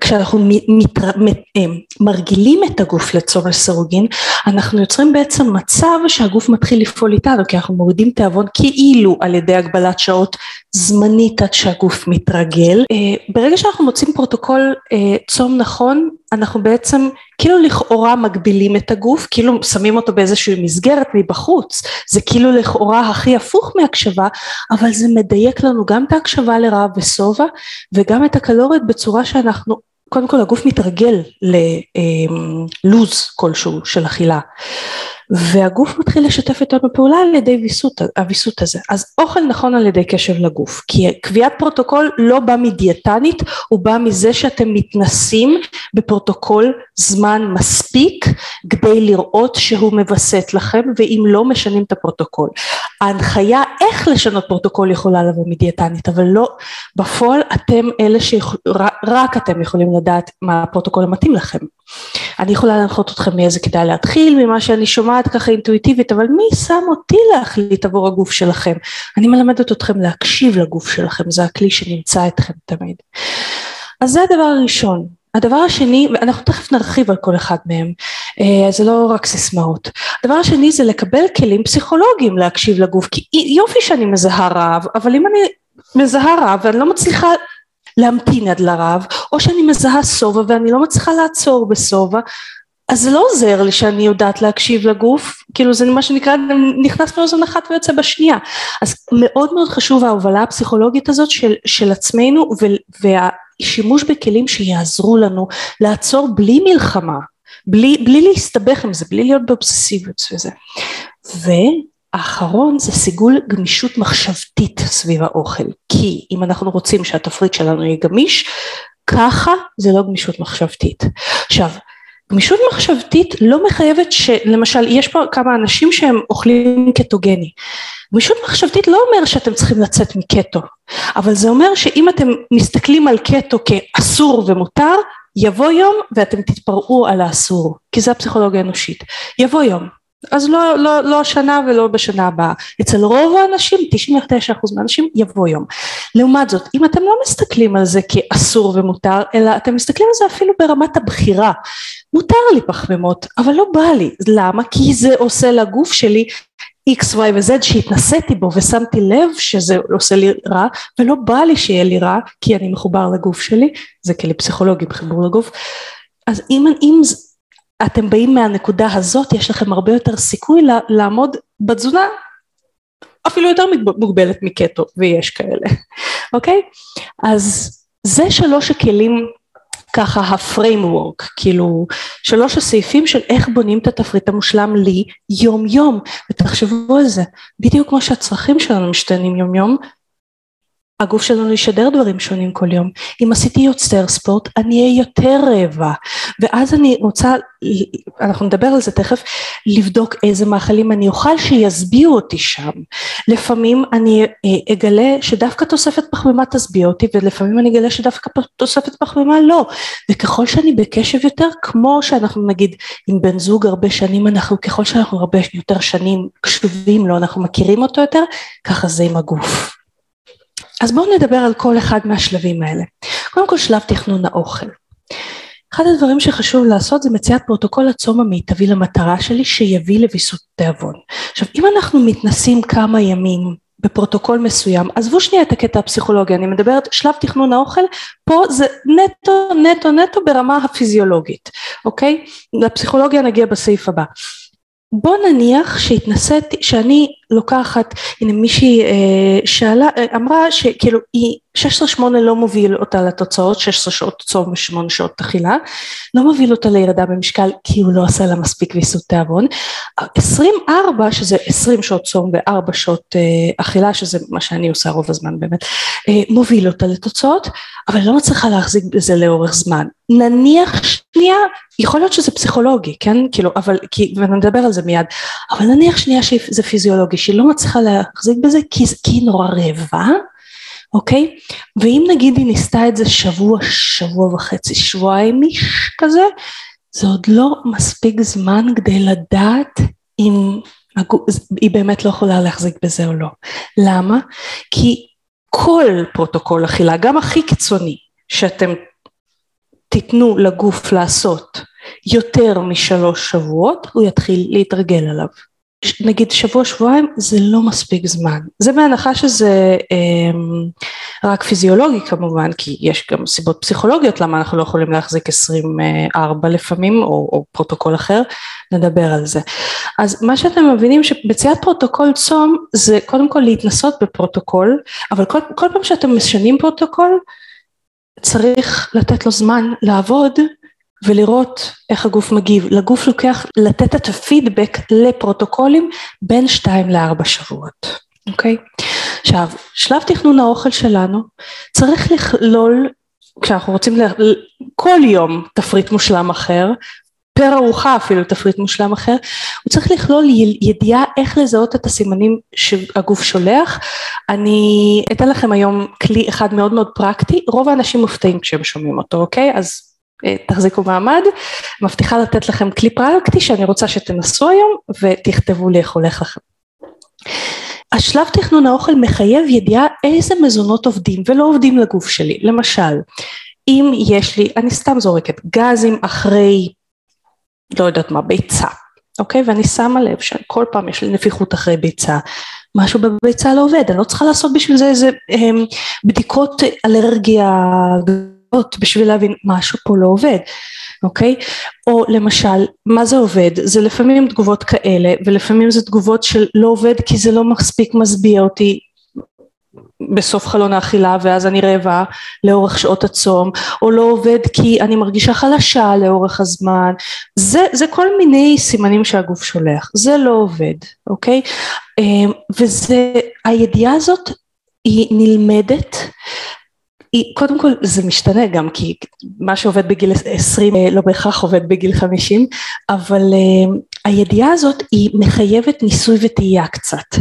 Speaker 2: כשאנחנו מתר, אה, מרגילים את הגוף לצום לסירוגין, אנחנו יוצרים בעצם מצב שהגוף מתחיל לפעול איתנו, כי אנחנו מורידים תיאבון כאילו על ידי הגבלת שעות זמנית עד שהגוף מתרגל. אה, ברגע שאנחנו מוצאים פרוטוקול אה, צום נכון, אנחנו בעצם כאילו לכאורה מגבילים את הגוף, כאילו שמים אותו באיזושהי מסגרת מבחוץ, זה כאילו לכאורה הכי הפוך מהקשבה, אבל זה מדייק לנו גם את ההקשבה לרעב ושובע וגם את הקלוריות בצורה שאנחנו, קודם כל הגוף מתרגל ללוז כלשהו של אכילה. והגוף מתחיל לשתף איתנו פעולה על ידי ויסות, הוויסות הזה. אז אוכל נכון על ידי קשב לגוף, כי קביעת פרוטוקול לא בא מדיאטנית, הוא בא מזה שאתם מתנסים בפרוטוקול זמן מספיק כדי לראות שהוא מווסת לכם, ואם לא משנים את הפרוטוקול. ההנחיה איך לשנות פרוטוקול יכולה לבוא מדיאטנית, אבל לא, בפועל אתם אלה שרק אתם יכולים לדעת מה הפרוטוקול המתאים לכם. אני יכולה להנחות אתכם מאיזה כדאי להתחיל, ממה שאני שומעת ככה אינטואיטיבית, אבל מי שם אותי להחליט עבור הגוף שלכם? אני מלמדת אתכם להקשיב לגוף שלכם, זה הכלי שנמצא אתכם תמיד. אז זה הדבר הראשון. הדבר השני, ואנחנו תכף נרחיב על כל אחד מהם, אה, זה לא רק סיסמאות. הדבר השני זה לקבל כלים פסיכולוגיים להקשיב לגוף, כי יופי שאני מזהה רעב, אבל אם אני מזהה רעב ואני לא מצליחה להמתין עד לרב, או שאני מזהה שובע ואני לא מצליחה לעצור בשובע, אז זה לא עוזר לי שאני יודעת להקשיב לגוף, כאילו זה מה שנקרא נכנס מאוזן אחת ויוצא בשנייה. אז מאוד מאוד חשוב ההובלה הפסיכולוגית הזאת של, של עצמנו והשימוש בכלים שיעזרו לנו לעצור בלי מלחמה, בלי, בלי להסתבך עם זה, בלי להיות באובססיביות וזה. האחרון זה סיגול גמישות מחשבתית סביב האוכל, כי אם אנחנו רוצים שהתפריט שלנו יהיה גמיש, ככה זה לא גמישות מחשבתית. עכשיו, גמישות מחשבתית לא מחייבת שלמשל יש פה כמה אנשים שהם אוכלים קטוגני. גמישות מחשבתית לא אומר שאתם צריכים לצאת מקטו, אבל זה אומר שאם אתם מסתכלים על קטו כאסור ומותר, יבוא יום ואתם תתפרעו על האסור, כי זה הפסיכולוגיה האנושית. יבוא יום, אז לא, לא, לא השנה ולא בשנה הבאה. אצל רוב האנשים, 99% מהאנשים, יבוא יום. לעומת זאת, אם אתם לא מסתכלים על זה כאסור ומותר, אלא אתם מסתכלים על זה אפילו ברמת הבחירה. מותר לי פחמימות, אבל לא בא לי. למה? כי זה עושה לגוף שלי x, y ו-z שהתנסיתי בו ושמתי לב שזה עושה לי רע, ולא בא לי שיהיה לי רע, כי אני מחובר לגוף שלי, זה כלי פסיכולוגי בחיבור לגוף. אז אם, אם אתם באים מהנקודה הזאת, יש לכם הרבה יותר סיכוי לעמוד בתזונה אפילו יותר מוגבלת מקטו, ויש כאלה, אוקיי? אז זה שלוש הכלים ככה הפריימוורק, כאילו שלוש הסעיפים של איך בונים את התפריט המושלם לי יום יום, ותחשבו על זה, בדיוק כמו שהצרכים שלנו משתנים יום יום, הגוף שלנו ישדר דברים שונים כל יום. אם עשיתי יותר ספורט, אני אהיה יותר רעבה. ואז אני רוצה, אנחנו נדבר על זה תכף, לבדוק איזה מאכלים אני אוכל שישביעו אותי שם. לפעמים אני אה, אגלה שדווקא תוספת פחמימה תשביע אותי, ולפעמים אני אגלה שדווקא תוספת פחמימה לא. וככל שאני בקשב יותר, כמו שאנחנו נגיד עם בן זוג הרבה שנים, אנחנו ככל שאנחנו הרבה יותר שנים קשובים לו, אנחנו מכירים אותו יותר, ככה זה עם הגוף. אז בואו נדבר על כל אחד מהשלבים האלה. קודם כל שלב תכנון האוכל. אחד הדברים שחשוב לעשות זה מציאת פרוטוקול הצום המיטבי למטרה שלי שיביא לוויסות תיאבון. עכשיו אם אנחנו מתנסים כמה ימים בפרוטוקול מסוים, עזבו שנייה את הקטע הפסיכולוגי, אני מדברת שלב תכנון האוכל, פה זה נטו נטו נטו ברמה הפיזיולוגית, אוקיי? לפסיכולוגיה נגיע בסעיף הבא. בוא נניח שהתנסיתי, שאני לוקחת, הנה מישהי אה, שאלה, אה, אמרה שכאילו היא 16-8 לא מוביל אותה לתוצאות, 16 שעות צום ו-8 שעות אכילה, לא מוביל אותה לירידה במשקל כי הוא לא עשה לה מספיק ויסות תיאבון, 24 שזה 20 שעות צום ו-4 שעות אה, אכילה, שזה מה שאני עושה רוב הזמן באמת, אה, מוביל אותה לתוצאות, אבל לא מצליחה להחזיק בזה לאורך זמן. נניח שנייה, יכול להיות שזה פסיכולוגי, כן? כאילו, אבל, כי, ונדבר על זה מיד, אבל נניח שנייה שזה פיזיולוגי, שהיא לא מצליחה להחזיק בזה כי, כי היא נורא רעבה, אוקיי? ואם נגיד היא ניסתה את זה שבוע, שבוע וחצי, שבועיים איש כזה, זה עוד לא מספיק זמן כדי לדעת אם היא באמת לא יכולה להחזיק בזה או לא. למה? כי כל פרוטוקול אכילה, גם הכי קיצוני, שאתם תיתנו לגוף לעשות יותר משלוש שבועות, הוא יתחיל להתרגל עליו. נגיד שבוע שבועיים זה לא מספיק זמן. זה בהנחה שזה אה, רק פיזיולוגי כמובן כי יש גם סיבות פסיכולוגיות למה אנחנו לא יכולים להחזיק 24 לפעמים או, פרוטוקול אחר נדבר על זה. אז מה שאתם מבינים שמציאת פרוטוקול צום זה קודם כל להתנסות בפרוטוקול אבל כל, כל פעם שאתם משנים פרוטוקול צריך לתת לו זמן לעבוד ולראות איך הגוף מגיב. לגוף לוקח לתת את הפידבק לפרוטוקולים בין שתיים לארבע שבועות, אוקיי? עכשיו, שלב תכנון האוכל שלנו צריך לכלול, כשאנחנו רוצים ל... כל יום תפריט מושלם אחר, פר ארוחה אפילו תפריט מושלם אחר, הוא צריך לכלול ידיעה איך לזהות את הסימנים שהגוף שולח. אני אתן לכם היום כלי אחד מאוד מאוד פרקטי, רוב האנשים מופתעים כשהם שומעים אותו, אוקיי? אז תחזיקו מעמד, מבטיחה לתת לכם כלי פרקטי שאני רוצה שתנסו היום ותכתבו לי איך הולך לכם. השלב תכנון האוכל מחייב ידיעה איזה מזונות עובדים ולא עובדים לגוף שלי, למשל אם יש לי, אני סתם זורקת, גזים אחרי, לא יודעת מה, ביצה, אוקיי? ואני שמה לב שכל פעם יש לי נפיחות אחרי ביצה, משהו בביצה לא עובד, אני לא צריכה לעשות בשביל זה איזה הם, בדיקות אלרגיה בשביל להבין משהו פה לא עובד, אוקיי? או למשל, מה זה עובד? זה לפעמים תגובות כאלה, ולפעמים זה תגובות של לא עובד כי זה לא מספיק משביע אותי בסוף חלון האכילה ואז אני רעבה לאורך שעות הצום או לא עובד כי אני מרגישה חלשה לאורך הזמן זה, זה כל מיני סימנים שהגוף שולח זה לא עובד אוקיי אמ, וזה הידיעה הזאת היא נלמדת קודם כל זה משתנה גם כי מה שעובד בגיל 20 אה, לא בהכרח עובד בגיל 50 אבל uh, הידיעה הזאת היא מחייבת ניסוי וטעייה קצת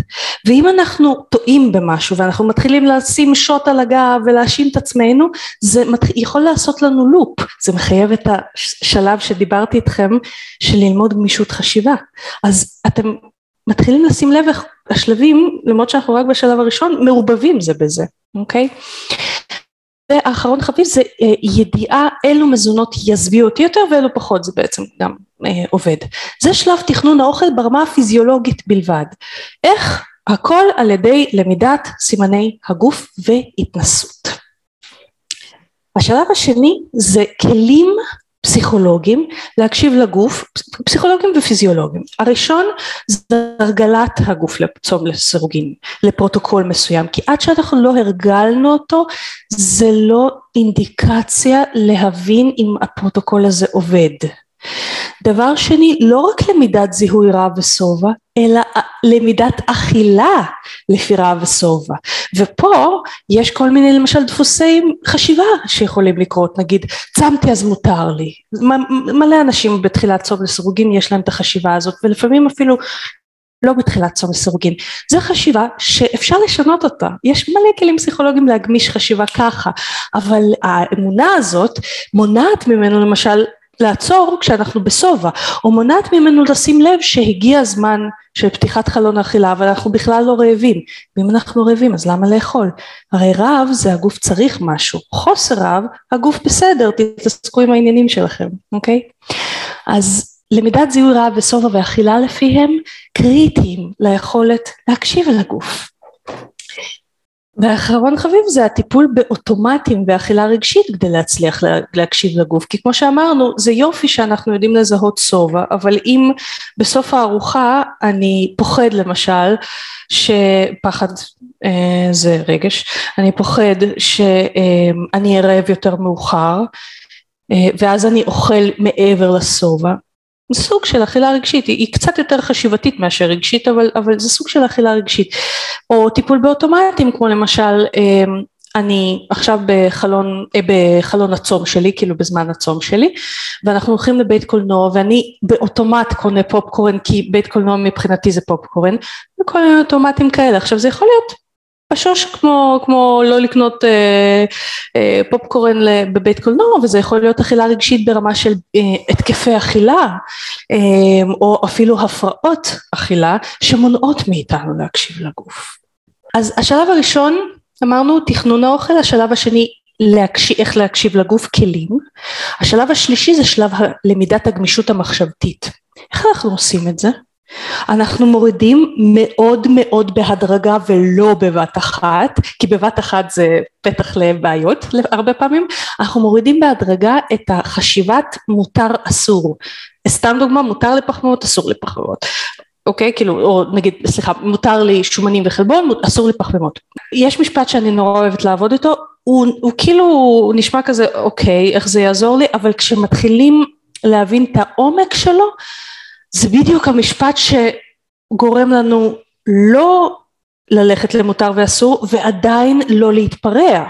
Speaker 2: ואם אנחנו טועים במשהו ואנחנו מתחילים לשים שוט על הגב ולהאשים את עצמנו זה. יכול לעשות לנו לופ זה מחייב את השלב שדיברתי איתכם של ללמוד גמישות חשיבה אז אתם מתחילים לשים לב איך השלבים למרות שאנחנו רק בשלב הראשון מעורבבים זה בזה אוקיי okay? והאחרון חביב זה אה, ידיעה אילו מזונות ישביעו אותי יותר ואילו פחות זה בעצם גם אה, עובד. זה שלב תכנון האוכל ברמה הפיזיולוגית בלבד. איך? הכל על ידי למידת סימני הגוף והתנסות. השלב השני זה כלים פסיכולוגים להקשיב לגוף, פסיכולוגים ופיזיולוגים. הראשון זה הרגלת הגוף לצום לסירוגין, לפרוטוקול מסוים, כי עד שאנחנו לא הרגלנו אותו זה לא אינדיקציה להבין אם הפרוטוקול הזה עובד. דבר שני, לא רק למידת זיהוי רע ושובע, אלא למידת אכילה לפי רע ושובע. ופה יש כל מיני למשל דפוסי חשיבה שיכולים לקרות, נגיד צמתי אז מותר לי. מלא אנשים בתחילת צום לסירוגין יש להם את החשיבה הזאת, ולפעמים אפילו לא בתחילת צום לסירוגין. זו חשיבה שאפשר לשנות אותה. יש מלא כלים פסיכולוגיים להגמיש חשיבה ככה, אבל האמונה הזאת מונעת ממנו למשל לעצור כשאנחנו בשובע, או מונעת ממנו לשים לב שהגיע הזמן של פתיחת חלון האכילה אבל אנחנו בכלל לא רעבים, ואם אנחנו רעבים אז למה לאכול? הרי רעב זה הגוף צריך משהו, חוסר רעב הגוף בסדר, תתעסקו עם העניינים שלכם, אוקיי? אז למידת זיהוי רעב ושובע ואכילה לפיהם קריטיים ליכולת להקשיב אל הגוף. ואחרון חביב זה הטיפול באוטומטים ואכילה רגשית כדי להצליח להקשיב לגוף. כי כמו שאמרנו זה יופי שאנחנו יודעים לזהות שובע אבל אם בסוף הארוחה אני פוחד למשל שפחד אה, זה רגש אני פוחד שאני אהיה רעב יותר מאוחר אה, ואז אני אוכל מעבר לשובע סוג של אכילה רגשית, היא, היא קצת יותר חשיבתית מאשר רגשית, אבל, אבל זה סוג של אכילה רגשית. או טיפול באוטומטים, כמו למשל, אמ, אני עכשיו בחלון, אה, בחלון הצום שלי, כאילו בזמן הצום שלי, ואנחנו הולכים לבית קולנוע, ואני באוטומט קונה פופקורן, כי בית קולנוע מבחינתי זה פופקורן, וכל מיני אוטומטים כאלה. עכשיו זה יכול להיות פשוש כמו, כמו לא לקנות אה, אה, פופקורן בבית קולנוע וזה יכול להיות אכילה רגשית ברמה של אה, התקפי אכילה אה, או אפילו הפרעות אכילה שמונעות מאיתנו להקשיב לגוף. אז השלב הראשון אמרנו תכנון האוכל, השלב השני להקשיב, איך להקשיב לגוף כלים, השלב השלישי זה שלב למידת הגמישות המחשבתית. איך אנחנו עושים את זה? אנחנו מורידים מאוד מאוד בהדרגה ולא בבת אחת, כי בבת אחת זה פתח לבעיות הרבה פעמים, אנחנו מורידים בהדרגה את החשיבת מותר אסור. סתם דוגמה, מותר לפחמות, אסור לפחמות. אוקיי? כאילו, או נגיד, סליחה, מותר לי שומנים וחלבון, אסור לי פחמימות. יש משפט שאני נורא אוהבת לעבוד איתו, הוא, הוא כאילו הוא נשמע כזה, אוקיי, איך זה יעזור לי, אבל כשמתחילים להבין את העומק שלו, זה בדיוק המשפט שגורם לנו לא ללכת למותר ואסור ועדיין לא להתפרע,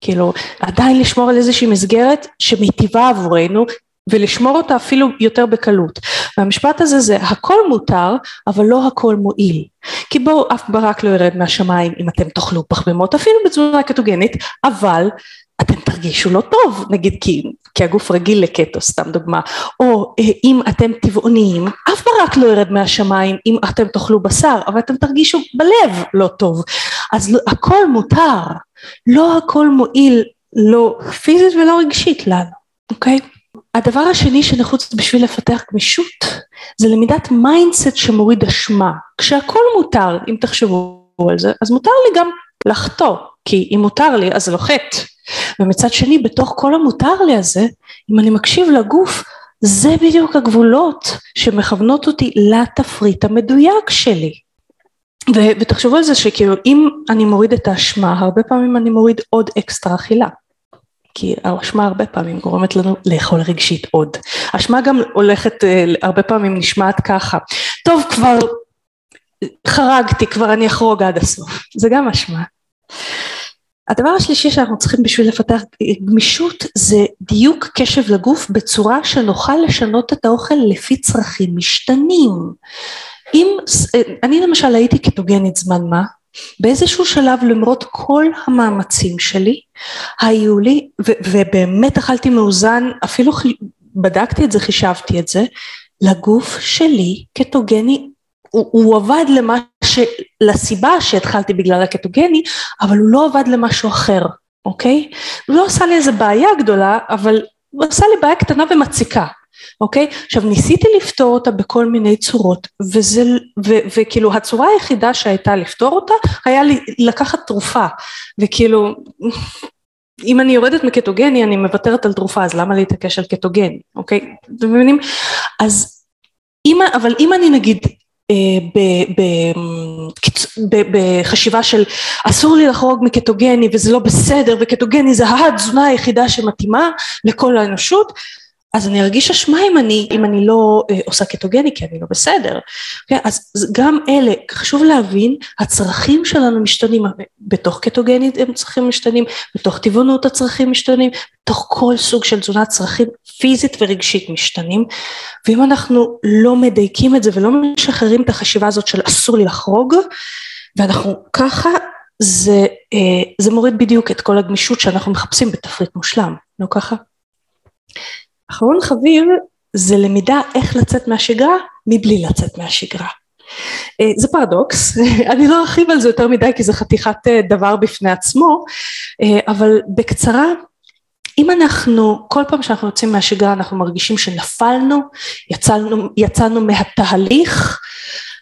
Speaker 2: כאילו עדיין לשמור על איזושהי מסגרת שמיטיבה עבורנו ולשמור אותה אפילו יותר בקלות. והמשפט הזה זה הכל מותר אבל לא הכל מועיל. כי בואו אף ברק לא ירד מהשמיים אם אתם תאכלו פחמימות אפילו בצורה קטוגנית אבל אתם תרגישו לא טוב, נגיד כי, כי הגוף רגיל לקטו, סתם דוגמה, או אה, אם אתם טבעוניים, אף ברק לא ירד מהשמיים אם אתם תאכלו בשר, אבל אתם תרגישו בלב לא טוב, אז לא, הכל מותר, לא הכל מועיל, לא פיזית ולא רגשית לנו, אוקיי? הדבר השני שנחוץ בשביל לפתח גמישות זה למידת mindset שמוריד אשמה, כשהכל מותר, אם תחשבו על זה, אז מותר לי גם לחטוא, כי אם מותר לי אז זה לא חטא ומצד שני בתוך כל המותר לי הזה אם אני מקשיב לגוף זה בדיוק הגבולות שמכוונות אותי לתפריט המדויק שלי ו- ותחשבו על זה שכאילו אם אני מוריד את האשמה הרבה פעמים אני מוריד עוד אקסטרה אכילה כי האשמה הרבה פעמים גורמת לנו לאכול רגשית עוד. אשמה גם הולכת, אה, הרבה פעמים נשמעת ככה, טוב כבר חרגתי, כבר אני אחרוג עד הסוף, זה גם אשמה. הדבר השלישי שאנחנו צריכים בשביל לפתח גמישות זה דיוק קשב לגוף בצורה שנוכל לשנות את האוכל לפי צרכים משתנים. אם, אני למשל הייתי קטוגנית זמן מה, באיזשהו שלב למרות כל המאמצים שלי היו לי ו, ובאמת אכלתי מאוזן אפילו בדקתי את זה חישבתי את זה לגוף שלי קטוגני הוא, הוא עבד למה ש... לסיבה שהתחלתי בגלל הקטוגני, אבל הוא לא עבד למשהו אחר, אוקיי? הוא לא עשה לי איזה בעיה גדולה, אבל הוא עשה לי בעיה קטנה ומציקה, אוקיי? עכשיו ניסיתי לפתור אותה בכל מיני צורות, וזה, ו, וכאילו הצורה היחידה שהייתה לפתור אותה, היה לי לקחת תרופה, וכאילו... אם אני יורדת מקטוגני אני מוותרת על תרופה אז למה להתעקש על קטוגני אוקיי אתם מבינים אז אם אבל אם אני נגיד בחשיבה של אסור לי לחרוג מקטוגני וזה לא בסדר וקטוגני זה התזונה היחידה שמתאימה לכל האנושות אז אני ארגיש אשמה אם אני, אם אני לא אה, עושה קטוגני כי אני לא בסדר. Okay, אוקיי? אז גם אלה, חשוב להבין, הצרכים שלנו משתנים, בתוך קטוגני הם צרכים משתנים, בתוך טבעונות הצרכים משתנים, בתוך כל סוג של תזונה צרכים פיזית ורגשית משתנים, ואם אנחנו לא מדייקים את זה ולא משחררים את החשיבה הזאת של אסור לי לחרוג, ואנחנו ככה, זה, אה, זה מוריד בדיוק את כל הגמישות שאנחנו מחפשים בתפריט מושלם, לא ככה? אחרון חביב זה למידה איך לצאת מהשגרה מבלי לצאת מהשגרה. אה, זה פרדוקס, אני לא ארחיב על זה יותר מדי כי זה חתיכת אה, דבר בפני עצמו, אה, אבל בקצרה, אם אנחנו, כל פעם שאנחנו יוצאים מהשגרה אנחנו מרגישים שנפלנו, יצאנו, יצאנו מהתהליך,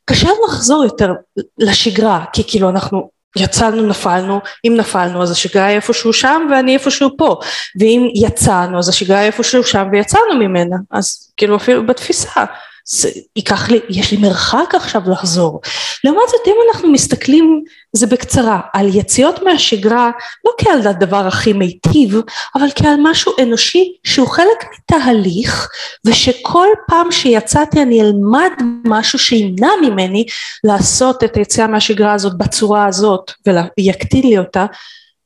Speaker 2: קשה לחזור יותר לשגרה, כי כאילו אנחנו יצאנו נפלנו, אם נפלנו אז השגרה היא איפשהו שם ואני איפשהו פה, ואם יצאנו אז השגרה היא איפשהו שם ויצאנו ממנה, אז כאילו אפילו בתפיסה זה ייקח לי, יש לי מרחק עכשיו לחזור. לעומת זאת אם אנחנו מסתכלים, זה בקצרה, על יציאות מהשגרה, לא כעל הדבר הכי מיטיב, אבל כעל משהו אנושי שהוא חלק מתהליך, ושכל פעם שיצאתי אני אלמד משהו שימנע ממני לעשות את היציאה מהשגרה הזאת בצורה הזאת, ויקטין לי אותה.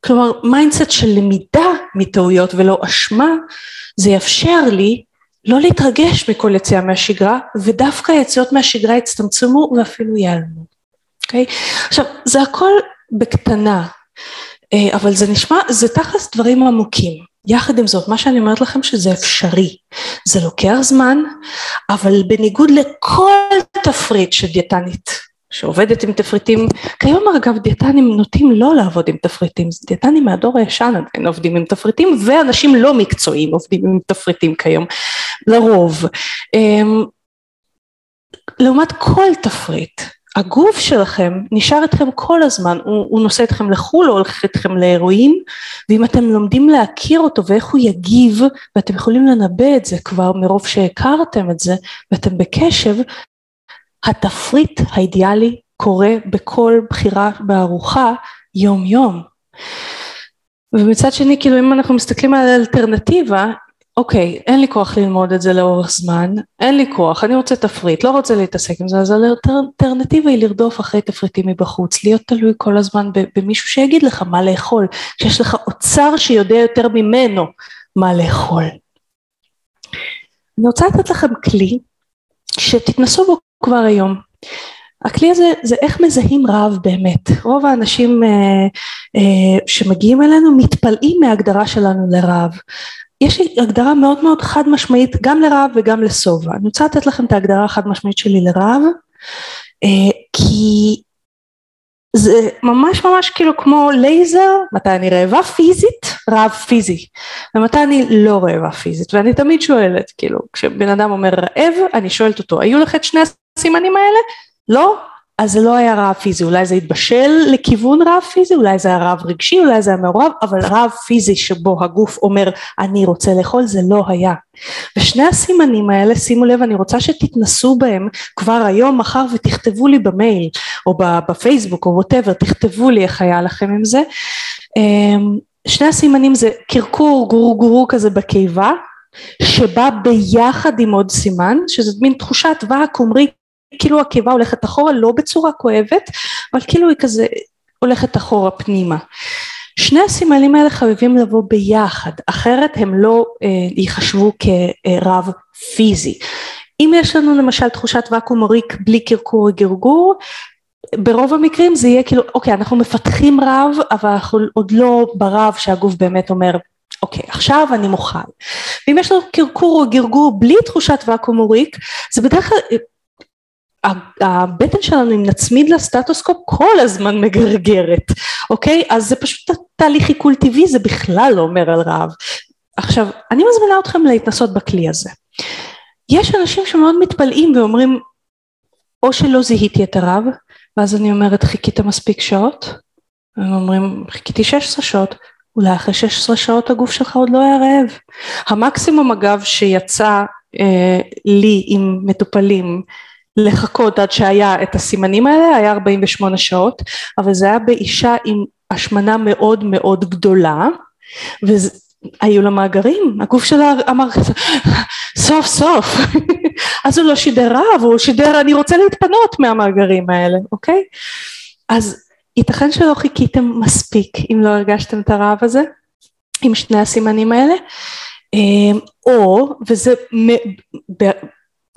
Speaker 2: כלומר, mindset של למידה מטעויות ולא אשמה, זה יאפשר לי לא להתרגש מכל יציאה מהשגרה ודווקא היציאות מהשגרה יצטמצמו ואפילו ייעלמו, אוקיי? Okay? עכשיו זה הכל בקטנה אה, אבל זה נשמע, זה תכלס דברים עמוקים יחד עם זאת מה שאני אומרת לכם שזה אפשרי זה לוקח זמן אבל בניגוד לכל תפריט של דיאטנית שעובדת עם תפריטים, כיום אגב דיאטנים נוטים לא לעבוד עם תפריטים, דיאטנים מהדור הישן עדיין עובדים עם תפריטים ואנשים לא מקצועיים עובדים עם תפריטים כיום, לרוב. אמ, לעומת כל תפריט, הגוף שלכם נשאר אתכם כל הזמן, הוא, הוא נושא אתכם לחו"ל או הולך אתכם לאירועים ואם אתם לומדים להכיר אותו ואיך הוא יגיב ואתם יכולים לנבא את זה כבר מרוב שהכרתם את זה ואתם בקשב התפריט האידיאלי קורה בכל בחירה בארוחה יום יום. ומצד שני כאילו אם אנחנו מסתכלים על האלטרנטיבה אוקיי אין לי כוח ללמוד את זה לאורך זמן אין לי כוח אני רוצה תפריט לא רוצה להתעסק עם זה אז האלטרנטיבה היא לרדוף אחרי תפריטים מבחוץ להיות תלוי כל הזמן במישהו שיגיד לך מה לאכול שיש לך אוצר שיודע יותר ממנו מה לאכול. אני רוצה לתת לכם כלי שתתנסו בו כבר היום. הכלי הזה זה איך מזהים רעב באמת. רוב האנשים אה, אה, שמגיעים אלינו מתפלאים מההגדרה שלנו לרעב. יש לי הגדרה מאוד מאוד חד משמעית גם לרעב וגם לשובע. אני רוצה לתת לכם את ההגדרה החד משמעית שלי לרעב, אה, כי זה ממש ממש כאילו כמו לייזר, מתי אני רעבה פיזית, רעב פיזי, ומתי אני לא רעבה פיזית, ואני תמיד שואלת, כאילו, כשבן אדם אומר רעב, אני שואלת אותו, היו לך את שני הסימנים האלה? לא? אז זה לא היה רעב פיזי, אולי זה התבשל לכיוון רעב פיזי, אולי זה היה רעב רגשי, אולי זה היה מעורב, אבל רעב פיזי שבו הגוף אומר אני רוצה לאכול זה לא היה. ושני הסימנים האלה, שימו לב, אני רוצה שתתנסו בהם כבר היום, מחר ותכתבו לי במייל או בפייסבוק או ווטאבר, תכתבו לי איך היה לכם עם זה. אמ, שני הסימנים זה קרקור גורו כזה בקיבה, שבא ביחד עם עוד סימן, שזה מין תחושת ואקום ריק כאילו הקיבה הולכת אחורה לא בצורה כואבת אבל כאילו היא כזה הולכת אחורה פנימה. שני הסימנים האלה חייבים לבוא ביחד אחרת הם לא אה, ייחשבו כרב פיזי. אם יש לנו למשל תחושת ואקום ריק בלי קרקור וגרגור ברוב המקרים זה יהיה כאילו אוקיי אנחנו מפתחים רב אבל אנחנו עוד לא ברב שהגוף באמת אומר אוקיי עכשיו אני מוכן ואם יש לנו קרקור או גרגור בלי תחושת ואקום ריק זה בדרך כלל הבטן שלנו אם נצמיד לסטטוסקופ כל הזמן מגרגרת, אוקיי? אז זה פשוט תהליך עיכול טבעי, זה בכלל לא אומר על רעב. עכשיו, אני מזמינה אתכם להתנסות בכלי הזה. יש אנשים שמאוד מתפלאים ואומרים, או שלא זיהיתי את הרעב, ואז אני אומרת, חיכית מספיק שעות? הם אומרים, חיכיתי 16 שעות. אולי אחרי 16 שעות הגוף שלך עוד לא היה רעב. המקסימום אגב שיצא אה, לי עם מטופלים לחכות עד שהיה את הסימנים האלה היה 48 שעות אבל זה היה באישה עם השמנה מאוד מאוד גדולה היו לה מאגרים, הגוף שלה אמר סוף סוף, אז הוא לא שידר רעב, הוא שידר אני רוצה להתפנות מהמאגרים האלה, אוקיי? אז ייתכן שלא חיכיתם מספיק אם לא הרגשתם את הרעב הזה, עם שני הסימנים האלה, אמ, או, וזה,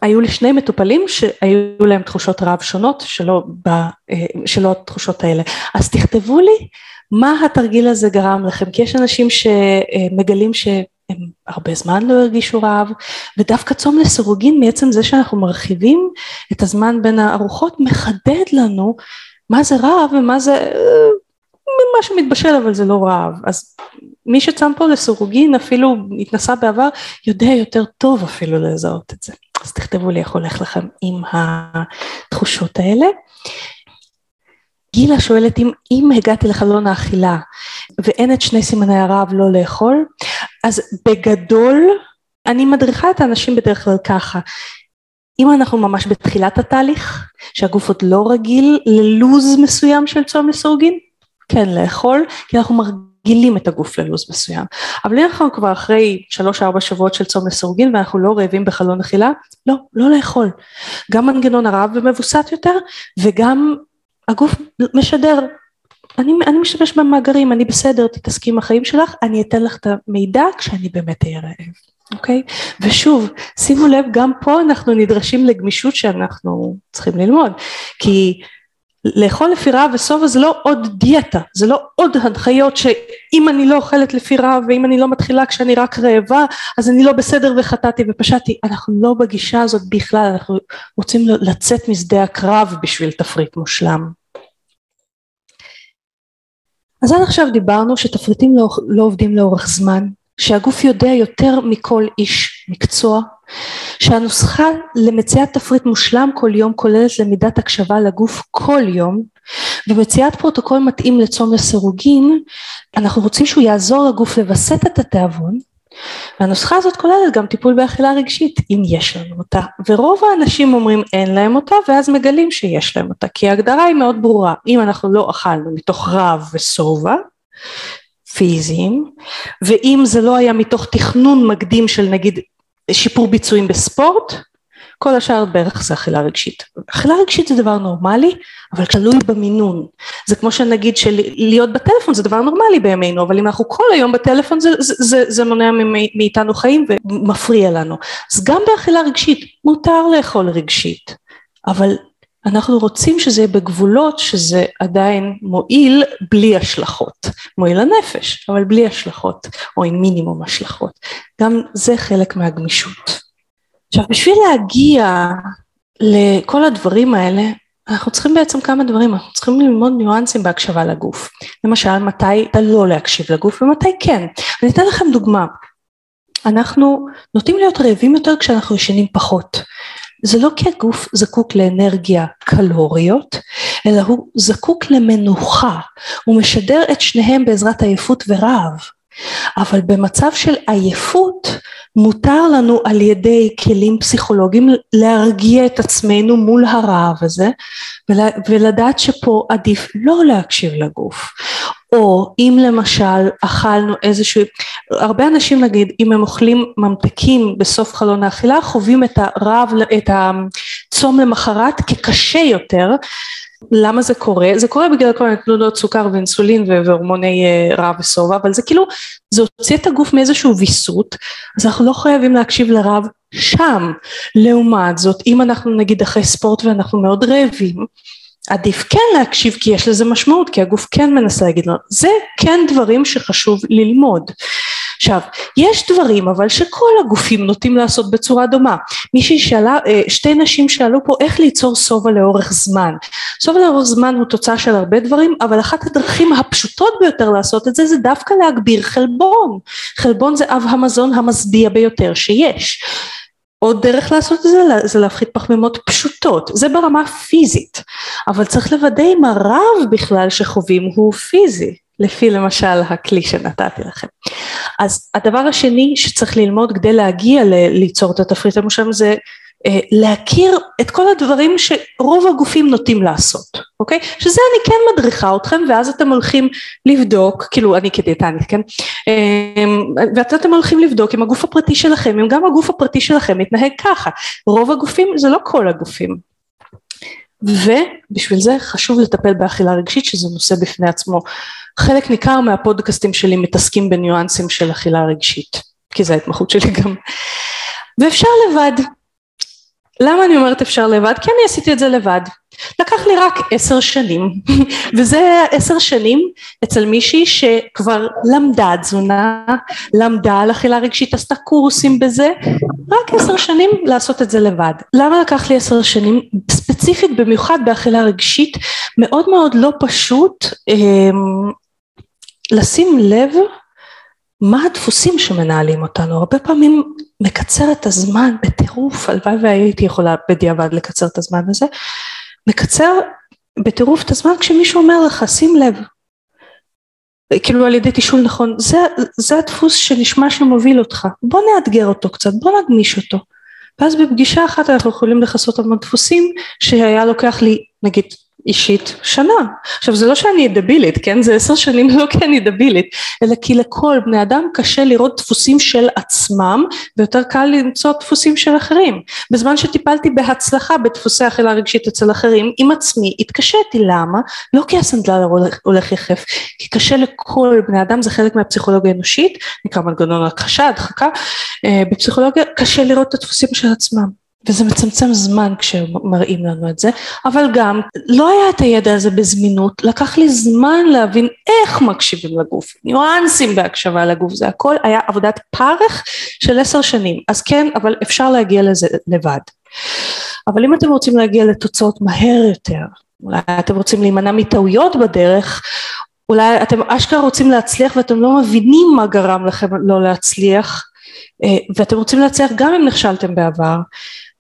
Speaker 2: היו לי שני מטופלים שהיו להם תחושות רעב שונות שלא, ב, אה, שלא התחושות האלה, אז תכתבו לי מה התרגיל הזה גרם לכם, כי יש אנשים שמגלים שהם הרבה זמן לא הרגישו רעב, ודווקא צום לסירוגין מעצם זה שאנחנו מרחיבים את הזמן בין הארוחות מחדד לנו מה זה רעב ומה זה אה, מה שמתבשל אבל זה לא רעב, אז מי שצם פה לסירוגין אפילו התנסה בעבר יודע יותר טוב אפילו לזהות את זה, אז תכתבו לי איך הולך לכם עם התחושות האלה. גילה שואלת אם, אם הגעתי לחלון האכילה ואין את שני סימני הרעב לא לאכול, אז בגדול אני מדריכה את האנשים בדרך כלל ככה, אם אנחנו ממש בתחילת התהליך, שהגוף עוד לא רגיל ללוז מסוים של צום לסורגין, כן לאכול, כי אנחנו מרגילים את הגוף ללוז מסוים. אבל אם אנחנו כבר אחרי שלוש ארבע שבועות של צום לסורגין ואנחנו לא רעבים בחלון אכילה, לא, לא לאכול. גם מנגנון הרעב ומווסת יותר, וגם הגוף משדר, אני, אני משתמש במאגרים, אני בסדר, תתעסקי עם החיים שלך, אני אתן לך את המידע כשאני באמת אהיה רעב, אוקיי? ושוב, שימו לב, גם פה אנחנו נדרשים לגמישות שאנחנו צריכים ללמוד, כי לאכול לפי רעב ושובע זה לא עוד דיאטה, זה לא עוד הנחיות שאם אני לא אוכלת לפי רעב ואם אני לא מתחילה כשאני רק רעבה אז אני לא בסדר וחטאתי ופשעתי, אנחנו לא בגישה הזאת בכלל, אנחנו רוצים לצאת משדה הקרב בשביל תפריט מושלם. אז עד עכשיו דיברנו שתפריטים לא, לא עובדים לאורך זמן, שהגוף יודע יותר מכל איש מקצוע, שהנוסחה למציאת תפריט מושלם כל יום כוללת למידת הקשבה לגוף כל יום, ומציאת פרוטוקול מתאים לצום לסירוגין, אנחנו רוצים שהוא יעזור לגוף לווסת את התיאבון, והנוסחה הזאת כוללת גם טיפול באכילה רגשית, אם יש לנו אותה, ורוב האנשים אומרים אין להם אותה, ואז מגלים שיש להם אותה, כי ההגדרה היא מאוד ברורה, אם אנחנו לא אכלנו מתוך רב ושובע, פיזיים, ואם זה לא היה מתוך תכנון מקדים של נגיד שיפור ביצועים בספורט, כל השאר בערך זה אכילה רגשית. אכילה רגשית זה דבר נורמלי, אבל תלוי במינון. זה כמו שנגיד שלהיות בטלפון זה דבר נורמלי בימינו, אבל אם אנחנו כל היום בטלפון זה, זה, זה, זה מונע מאיתנו חיים ומפריע לנו. אז גם באכילה רגשית מותר לאכול רגשית, אבל אנחנו רוצים שזה יהיה בגבולות שזה עדיין מועיל בלי השלכות, מועיל לנפש אבל בלי השלכות או עם מינימום השלכות, גם זה חלק מהגמישות. עכשיו בשביל להגיע לכל הדברים האלה אנחנו צריכים בעצם כמה דברים, אנחנו צריכים ללמוד ניואנסים בהקשבה לגוף, למשל מתי לא להקשיב לגוף ומתי כן, אני אתן לכם דוגמה, אנחנו נוטים להיות רעבים יותר כשאנחנו ישנים פחות זה לא כי הגוף זקוק לאנרגיה קלוריות, אלא הוא זקוק למנוחה, הוא משדר את שניהם בעזרת עייפות ורעב. אבל במצב של עייפות מותר לנו על ידי כלים פסיכולוגיים להרגיע את עצמנו מול הרעב הזה ולדעת שפה עדיף לא להקשיב לגוף או אם למשל אכלנו איזשהו, הרבה אנשים נגיד אם הם אוכלים ממתקים בסוף חלון האכילה חווים את הרעב, את הצום למחרת כקשה יותר למה זה קורה? זה קורה בגלל כל מיני תנודות סוכר ואינסולין והורמוני אה, רעב ושובע, אבל זה כאילו, זה הוציא את הגוף מאיזשהו ויסות, אז אנחנו לא חייבים להקשיב לרעב שם. לעומת זאת, אם אנחנו נגיד אחרי ספורט ואנחנו מאוד רעבים, עדיף כן להקשיב כי יש לזה משמעות, כי הגוף כן מנסה להגיד לנו, זה כן דברים שחשוב ללמוד. עכשיו, יש דברים אבל שכל הגופים נוטים לעשות בצורה דומה. מישהי שאלה, אה, שתי נשים שאלו פה איך ליצור שובע לאורך זמן. שובע לאורך זמן הוא תוצאה של הרבה דברים, אבל אחת הדרכים הפשוטות ביותר לעשות את זה, זה דווקא להגביר חלבון. חלבון זה אב המזון המשביע ביותר שיש. עוד דרך לעשות את זה זה להפחית פחמימות פשוטות, זה ברמה פיזית, אבל צריך לוודא אם הרב בכלל שחווים הוא פיזי, לפי למשל הכלי שנתתי לכם. אז הדבר השני שצריך ללמוד כדי להגיע ליצור את התפריט המושלם זה להכיר את כל הדברים שרוב הגופים נוטים לעשות, אוקיי? שזה אני כן מדריכה אתכם ואז אתם הולכים לבדוק, כאילו אני כדיאטנית, כן? ואתם הולכים לבדוק אם הגוף הפרטי שלכם, אם גם הגוף הפרטי שלכם מתנהג ככה. רוב הגופים זה לא כל הגופים. ובשביל זה חשוב לטפל באכילה רגשית שזה נושא בפני עצמו. חלק ניכר מהפודקאסטים שלי מתעסקים בניואנסים של אכילה רגשית, כי זו ההתמחות שלי גם. ואפשר לבד. למה אני אומרת אפשר לבד? כי אני עשיתי את זה לבד. לקח לי רק עשר שנים, וזה עשר שנים אצל מישהי שכבר למדה תזונה, למדה על אכילה רגשית, עשתה קורסים בזה, רק עשר שנים לעשות את זה לבד. למה לקח לי עשר שנים? ספציפית במיוחד באכילה רגשית, מאוד מאוד לא פשוט אה, לשים לב מה הדפוסים שמנהלים אותנו, הרבה פעמים מקצר את הזמן בטירוף, הלוואי והייתי יכולה בדיעבד לקצר את הזמן הזה, מקצר בטירוף את הזמן כשמישהו אומר לך שים לב, כאילו על ידי תשאול נכון, זה, זה הדפוס שנשמע שמוביל אותך, בוא נאתגר אותו קצת, בוא נגמיש אותו, ואז בפגישה אחת אנחנו יכולים לכסות המון דפוסים שהיה לוקח לי נגיד אישית שנה. עכשיו זה לא שאני דבילית, כן? זה עשר שנים לא כי אני דבילית, אלא כי לכל בני אדם קשה לראות דפוסים של עצמם ויותר קל למצוא דפוסים של אחרים. בזמן שטיפלתי בהצלחה בדפוסי אכילה רגשית אצל אחרים, עם עצמי התקשיתי, למה? לא כי הסנדלר הולך, הולך יחף, כי קשה לכל בני אדם, זה חלק מהפסיכולוגיה האנושית, נקרא מנגנון הכחשה, הדחקה, אה, בפסיכולוגיה קשה לראות את הדפוסים של עצמם. וזה מצמצם זמן כשמראים לנו את זה, אבל גם לא היה את הידע הזה בזמינות, לקח לי זמן להבין איך מקשיבים לגוף, ניואנסים בהקשבה לגוף, זה הכל היה עבודת פרך של עשר שנים, אז כן, אבל אפשר להגיע לזה לבד. אבל אם אתם רוצים להגיע לתוצאות מהר יותר, אולי אתם רוצים להימנע מטעויות בדרך, אולי אתם אשכרה רוצים להצליח ואתם לא מבינים מה גרם לכם לא להצליח, אה, ואתם רוצים להצליח גם אם נכשלתם בעבר,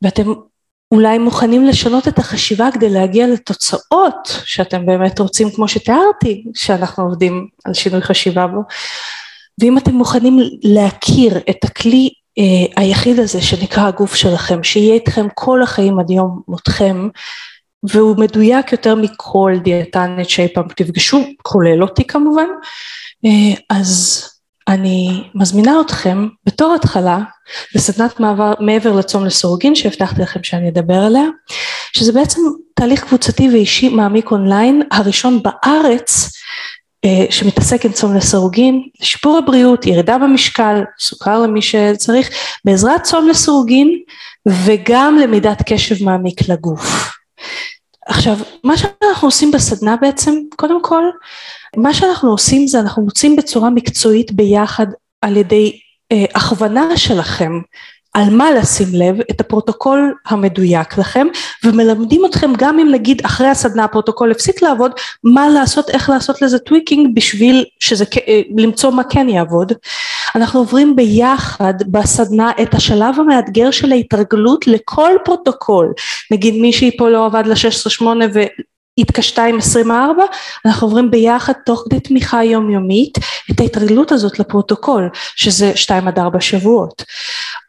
Speaker 2: ואתם אולי מוכנים לשנות את החשיבה כדי להגיע לתוצאות שאתם באמת רוצים כמו שתיארתי שאנחנו עובדים על שינוי חשיבה בו. ואם אתם מוכנים להכיר את הכלי אה, היחיד הזה שנקרא הגוף שלכם שיהיה איתכם כל החיים עד יום מותכם והוא מדויק יותר מכל דיאטנית שאי פעם תפגשו כולל אותי כמובן אה, אז אני מזמינה אתכם בתור התחלה לסדנת מעבר מעבר לצום לסורוגין שהבטחתי לכם שאני אדבר עליה, שזה בעצם תהליך קבוצתי ואישי מעמיק אונליין, הראשון בארץ אה, שמתעסק עם צום לסירוגין, לשיפור הבריאות, ירידה במשקל, סוכר למי שצריך, בעזרת צום לסירוגין וגם למידת קשב מעמיק לגוף. עכשיו, מה שאנחנו עושים בסדנה בעצם, קודם כל, מה שאנחנו עושים זה אנחנו מוצאים בצורה מקצועית ביחד על ידי אה, הכוונה שלכם על מה לשים לב, את הפרוטוקול המדויק לכם, ומלמדים אתכם גם אם נגיד אחרי הסדנה הפרוטוקול הפסיק לעבוד, מה לעשות, איך לעשות לזה tweaking בשביל שזה, אה, למצוא מה כן יעבוד. אנחנו עוברים ביחד בסדנה את השלב המאתגר של ההתרגלות לכל פרוטוקול, נגיד מישהי פה לא עבד ל-16-8 התקשתה עם 24, אנחנו עוברים ביחד תוך כדי תמיכה יומיומית את ההתרגלות הזאת לפרוטוקול, שזה 2 עד 4 שבועות.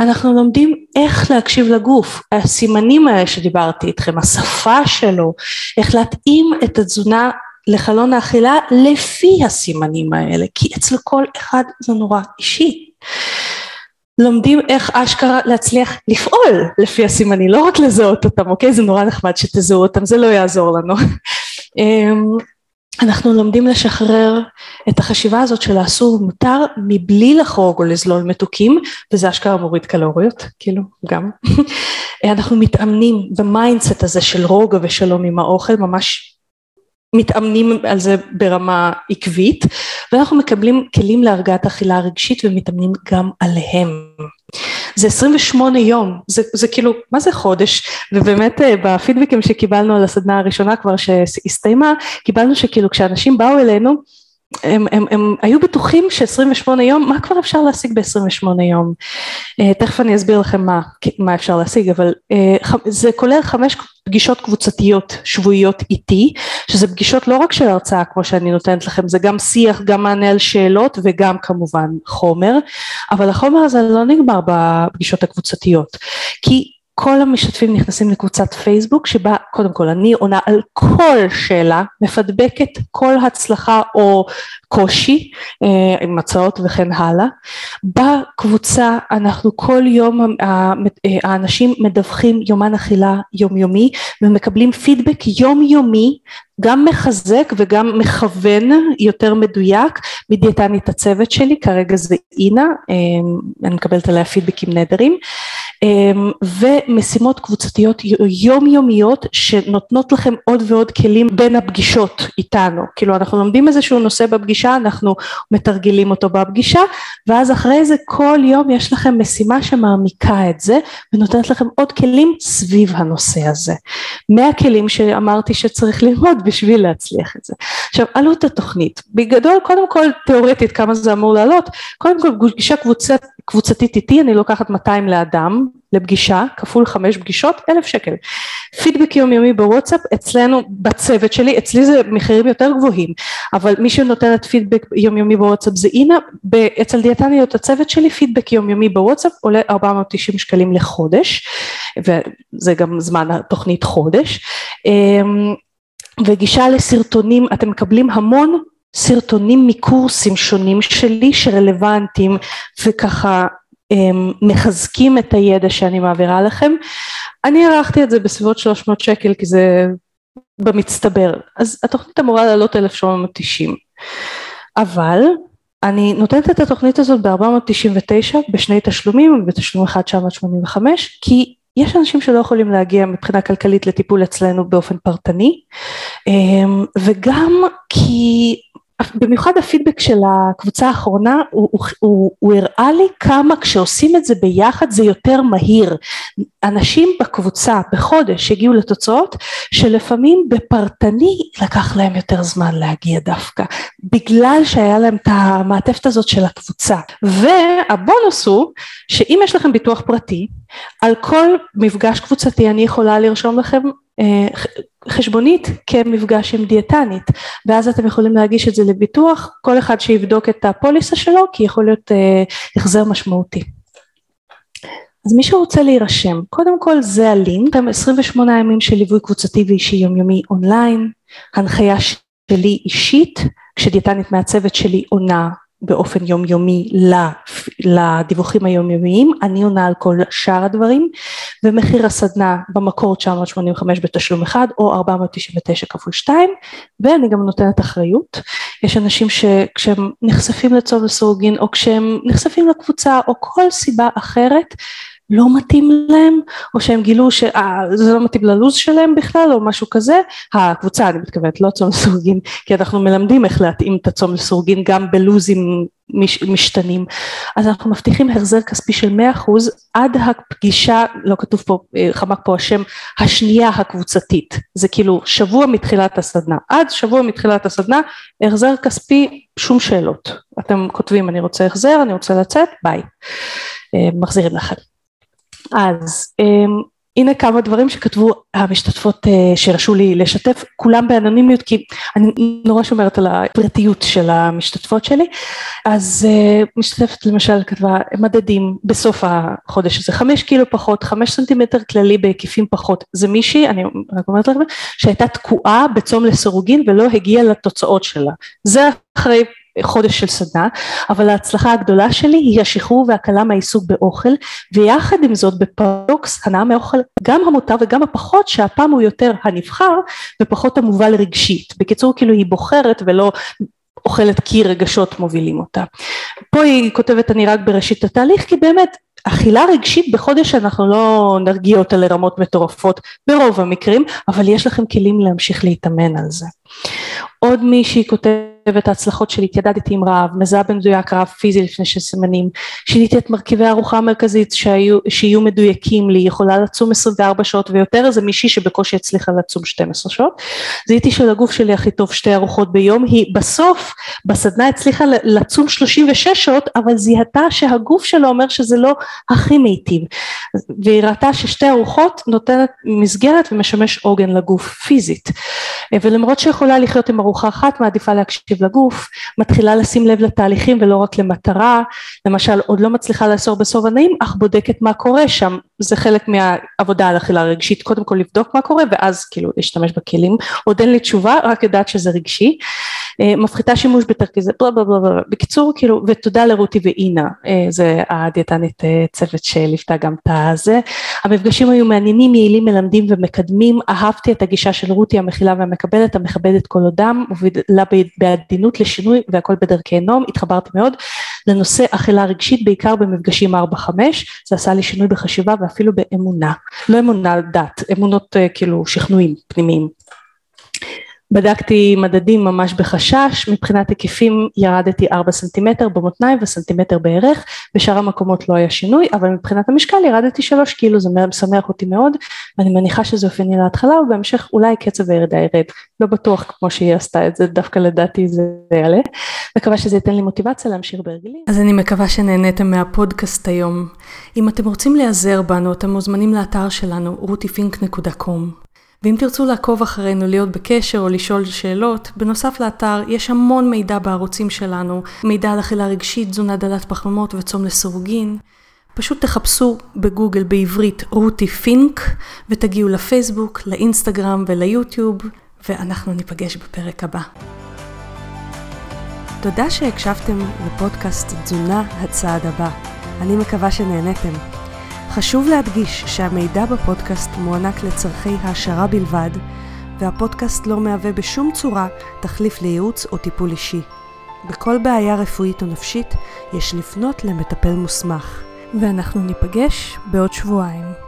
Speaker 2: אנחנו לומדים איך להקשיב לגוף, הסימנים האלה שדיברתי איתכם, השפה שלו, איך להתאים את התזונה לחלון האכילה לפי הסימנים האלה, כי אצל כל אחד זה נורא אישי. לומדים איך אשכרה להצליח לפעול לפי הסימנים, לא רק לזהות אותם, אוקיי? זה נורא נחמד שתזהו אותם, זה לא יעזור לנו. אמ, אנחנו לומדים לשחרר את החשיבה הזאת של האסור ומותר מבלי לחרוג או לזלול מתוקים וזה אשכרה מוריד קלוריות כאילו גם אנחנו מתאמנים ב mindset הזה של רוגע ושלום עם האוכל ממש מתאמנים על זה ברמה עקבית ואנחנו מקבלים כלים להרגעת אכילה רגשית ומתאמנים גם עליהם. זה 28 יום, זה, זה כאילו, מה זה חודש? ובאמת אה, בפידבקים שקיבלנו על הסדנה הראשונה כבר שהסתיימה, קיבלנו שכאילו כשאנשים באו אלינו הם, הם, הם היו בטוחים ש-28 יום, מה כבר אפשר להשיג ב-28 יום? Uh, תכף אני אסביר לכם מה, מה אפשר להשיג, אבל uh, זה כולל חמש פגישות קבוצתיות שבועיות איתי, שזה פגישות לא רק של הרצאה כמו שאני נותנת לכם, זה גם שיח, גם מענה על שאלות וגם כמובן חומר, אבל החומר הזה לא נגמר בפגישות הקבוצתיות, כי כל המשתתפים נכנסים לקבוצת פייסבוק שבה קודם כל אני עונה על כל שאלה, מפדבקת כל הצלחה או קושי אה, עם הצעות וכן הלאה. בקבוצה אנחנו כל יום אה, האנשים מדווחים יומן אכילה יומיומי ומקבלים פידבק יומיומי גם מחזק וגם מכוון יותר מדויק מדיאטנית הצוות שלי, כרגע זה אינה, אה, אני מקבלת עליה פידבקים נהדרים. אמ, ומשימות קבוצתיות יומיומיות שנותנות לכם עוד ועוד כלים בין הפגישות איתנו, כאילו אנחנו לומדים איזשהו נושא בפגישה, אנחנו מתרגלים אותו בפגישה ואז אחרי זה כל יום יש לכם משימה שמעמיקה את זה ונותנת לכם עוד כלים סביב הנושא הזה. מהכלים שאמרתי שצריך ללמוד בשביל להצליח את זה. עכשיו עלות התוכנית, בגדול קודם כל תיאורטית כמה זה אמור לעלות, קודם כל פגישה קבוצת, קבוצתית איתי אני לוקחת 200 לאדם לפגישה כפול חמש פגישות אלף שקל. פידבק יומיומי בוואטסאפ אצלנו בצוות שלי אצלי זה מחירים יותר גבוהים אבל מי שנותנת פידבק יומיומי בוואטסאפ זה אינה אצל דיאטניות הצוות שלי פידבק יומיומי בוואטסאפ עולה 490 שקלים לחודש וזה גם זמן התוכנית חודש אמ, וגישה לסרטונים אתם מקבלים המון סרטונים מקורסים שונים שלי שרלוונטיים וככה מחזקים את הידע שאני מעבירה לכם. אני ערכתי את זה בסביבות 300 שקל כי זה במצטבר, אז התוכנית אמורה לעלות 1790, אבל אני נותנת את התוכנית הזאת ב-499 בשני תשלומים, בתשלום אחד 985, כי יש אנשים שלא יכולים להגיע מבחינה כלכלית לטיפול אצלנו באופן פרטני, וגם כי במיוחד הפידבק של הקבוצה האחרונה הוא, הוא, הוא, הוא הראה לי כמה כשעושים את זה ביחד זה יותר מהיר. אנשים בקבוצה בחודש הגיעו לתוצאות שלפעמים בפרטני לקח להם יותר זמן להגיע דווקא בגלל שהיה להם את המעטפת הזאת של הקבוצה והבונוס הוא שאם יש לכם ביטוח פרטי על כל מפגש קבוצתי אני יכולה לרשום לכם אה, חשבונית כמפגש עם דיאטנית. ואז אתם יכולים להגיש את זה לביטוח כל אחד שיבדוק את הפוליסה שלו כי יכול להיות אה, החזר משמעותי. אז מי שרוצה להירשם קודם כל זה הלינק. 28 ימים של ליווי קבוצתי ואישי יומיומי אונליין. הנחיה שלי אישית כשדיאטנית מהצוות שלי עונה באופן יומיומי לדיווחים היומיומיים, אני עונה על כל שאר הדברים, ומחיר הסדנה במקור 985 בתשלום אחד או 499 כפול 2, ואני גם נותנת אחריות. יש אנשים שכשהם נחשפים לצום לסורוגין או כשהם נחשפים לקבוצה או כל סיבה אחרת, לא מתאים להם, או שהם גילו שזה לא מתאים ללו"ז שלהם בכלל, או משהו כזה, הקבוצה אני מתכוונת, לא צום לסורגין, כי אנחנו מלמדים איך להתאים את הצום לסורגין גם בלו"זים מש, משתנים, אז אנחנו מבטיחים החזר כספי של 100% עד הפגישה, לא כתוב פה, אה, חמק פה השם, השנייה הקבוצתית, זה כאילו שבוע מתחילת הסדנה, עד שבוע מתחילת הסדנה, החזר כספי, שום שאלות, אתם כותבים אני רוצה החזר, אני רוצה לצאת, ביי, אה, מחזירים לכם. אז um, הנה כמה דברים שכתבו המשתתפות uh, שהרשו לי לשתף, כולם באנונימיות כי אני נורא שומרת על הפרטיות של המשתתפות שלי, אז uh, משתתפת למשל כתבה מדדים בסוף החודש הזה, חמש קילו פחות, חמש סנטימטר כללי בהיקפים פחות, זה מישהי, אני רק אומרת לכם, שהייתה תקועה בצום לסירוגין ולא הגיעה לתוצאות שלה, זה אחרי חודש של סדנה, אבל ההצלחה הגדולה שלי היא השחרור והקלה מהעיסוק באוכל, ויחד עם זאת בפרדוקס הנאה מאוכל גם המותר וגם הפחות, שהפעם הוא יותר הנבחר ופחות המובל רגשית. בקיצור כאילו היא בוחרת ולא אוכלת כי רגשות מובילים אותה. פה היא כותבת אני רק בראשית התהליך כי באמת אכילה רגשית בחודש אנחנו לא נרגיע אותה לרמות מטורפות ברוב המקרים אבל יש לכם כלים להמשיך להתאמן על זה. עוד מישהי כותבת ההצלחות שלי. התיידדתי עם רעב מזהה במדויק רעב פיזי לפני שש סימנים. שיניתי את מרכיבי הארוחה המרכזית שהיו, שיהיו מדויקים לי. יכולה לצום 24 שעות ויותר זה מישהי שבקושי הצליחה לצום 12 שעות. זיהיתי שלגוף שלי הכי טוב שתי ארוחות ביום היא בסוף בסדנה הצליחה לצום 36 שעות אבל זיהתה שהגוף שלו אומר שזה לא הכי מיטיב. והיא ראתה ששתי ארוחות נותנת מסגרת ומשמש עוגן לגוף פיזית. ולמרות שיכולה לחיות עם ארוחה אחת מעדיפה להקשיב לגוף, מתחילה לשים לב לתהליכים ולא רק למטרה, למשל עוד לא מצליחה לאסור בסוף הנעים אך בודקת מה קורה שם, זה חלק מהעבודה על אכילה רגשית, קודם כל לבדוק מה קורה ואז כאילו להשתמש בכלים, עוד אין לי תשובה, רק יודעת שזה רגשי, מפחיתה שימוש בתרכיזה, בלה בלה בלה, בלה, בקיצור כאילו, ותודה לרותי ואינה, אה, זה הדיאטנית צוות שליוותה גם את הזה, המפגשים היו מעניינים, יעילים, מלמדים ומקדמים, אהבתי את הגישה של רותי המכילה והמקבלת, המכבדת כל אדם, מובילה בעדינות לשינוי והכל בדרכי נום, התחברתי מאוד לנושא אכילה רגשית בעיקר במפגשים 4-5, זה עשה לי שינוי בחשיבה ואפילו באמונה, לא אמונה דת, אמונות כאילו שכנועים פנימיים. בדקתי מדדים ממש בחשש, מבחינת היקפים ירדתי 4 סנטימטר במותניים וסנטימטר בערך, בשאר המקומות לא היה שינוי, אבל מבחינת המשקל ירדתי 3 קילו, זה משמח אותי מאוד, ואני מניחה שזה אופייני להתחלה, ובהמשך אולי קצב הירידה ירד, לא בטוח כמו שהיא עשתה את זה, דווקא לדעתי זה יעלה, מקווה שזה ייתן לי מוטיבציה להמשיך בהרגלים.
Speaker 1: אז אני מקווה שנהניתם מהפודקאסט היום. אם אתם רוצים להיעזר בנו, אתם מוזמנים לאתר שלנו, rutifink.com. ואם תרצו לעקוב אחרינו, להיות בקשר או לשאול שאלות, בנוסף לאתר יש המון מידע בערוצים שלנו, מידע על אכילה רגשית, תזונה דלת פחמימות וצום לסירוגין. פשוט תחפשו בגוגל בעברית רותי פינק ותגיעו לפייסבוק, לאינסטגרם וליוטיוב, ואנחנו ניפגש בפרק הבא. תודה שהקשבתם לפודקאסט תזונה הצעד הבא. אני מקווה שנהניתם. חשוב להדגיש שהמידע בפודקאסט מוענק לצורכי העשרה בלבד, והפודקאסט לא מהווה בשום צורה תחליף לייעוץ או טיפול אישי. בכל בעיה רפואית או נפשית יש לפנות למטפל מוסמך, ואנחנו ניפגש בעוד שבועיים.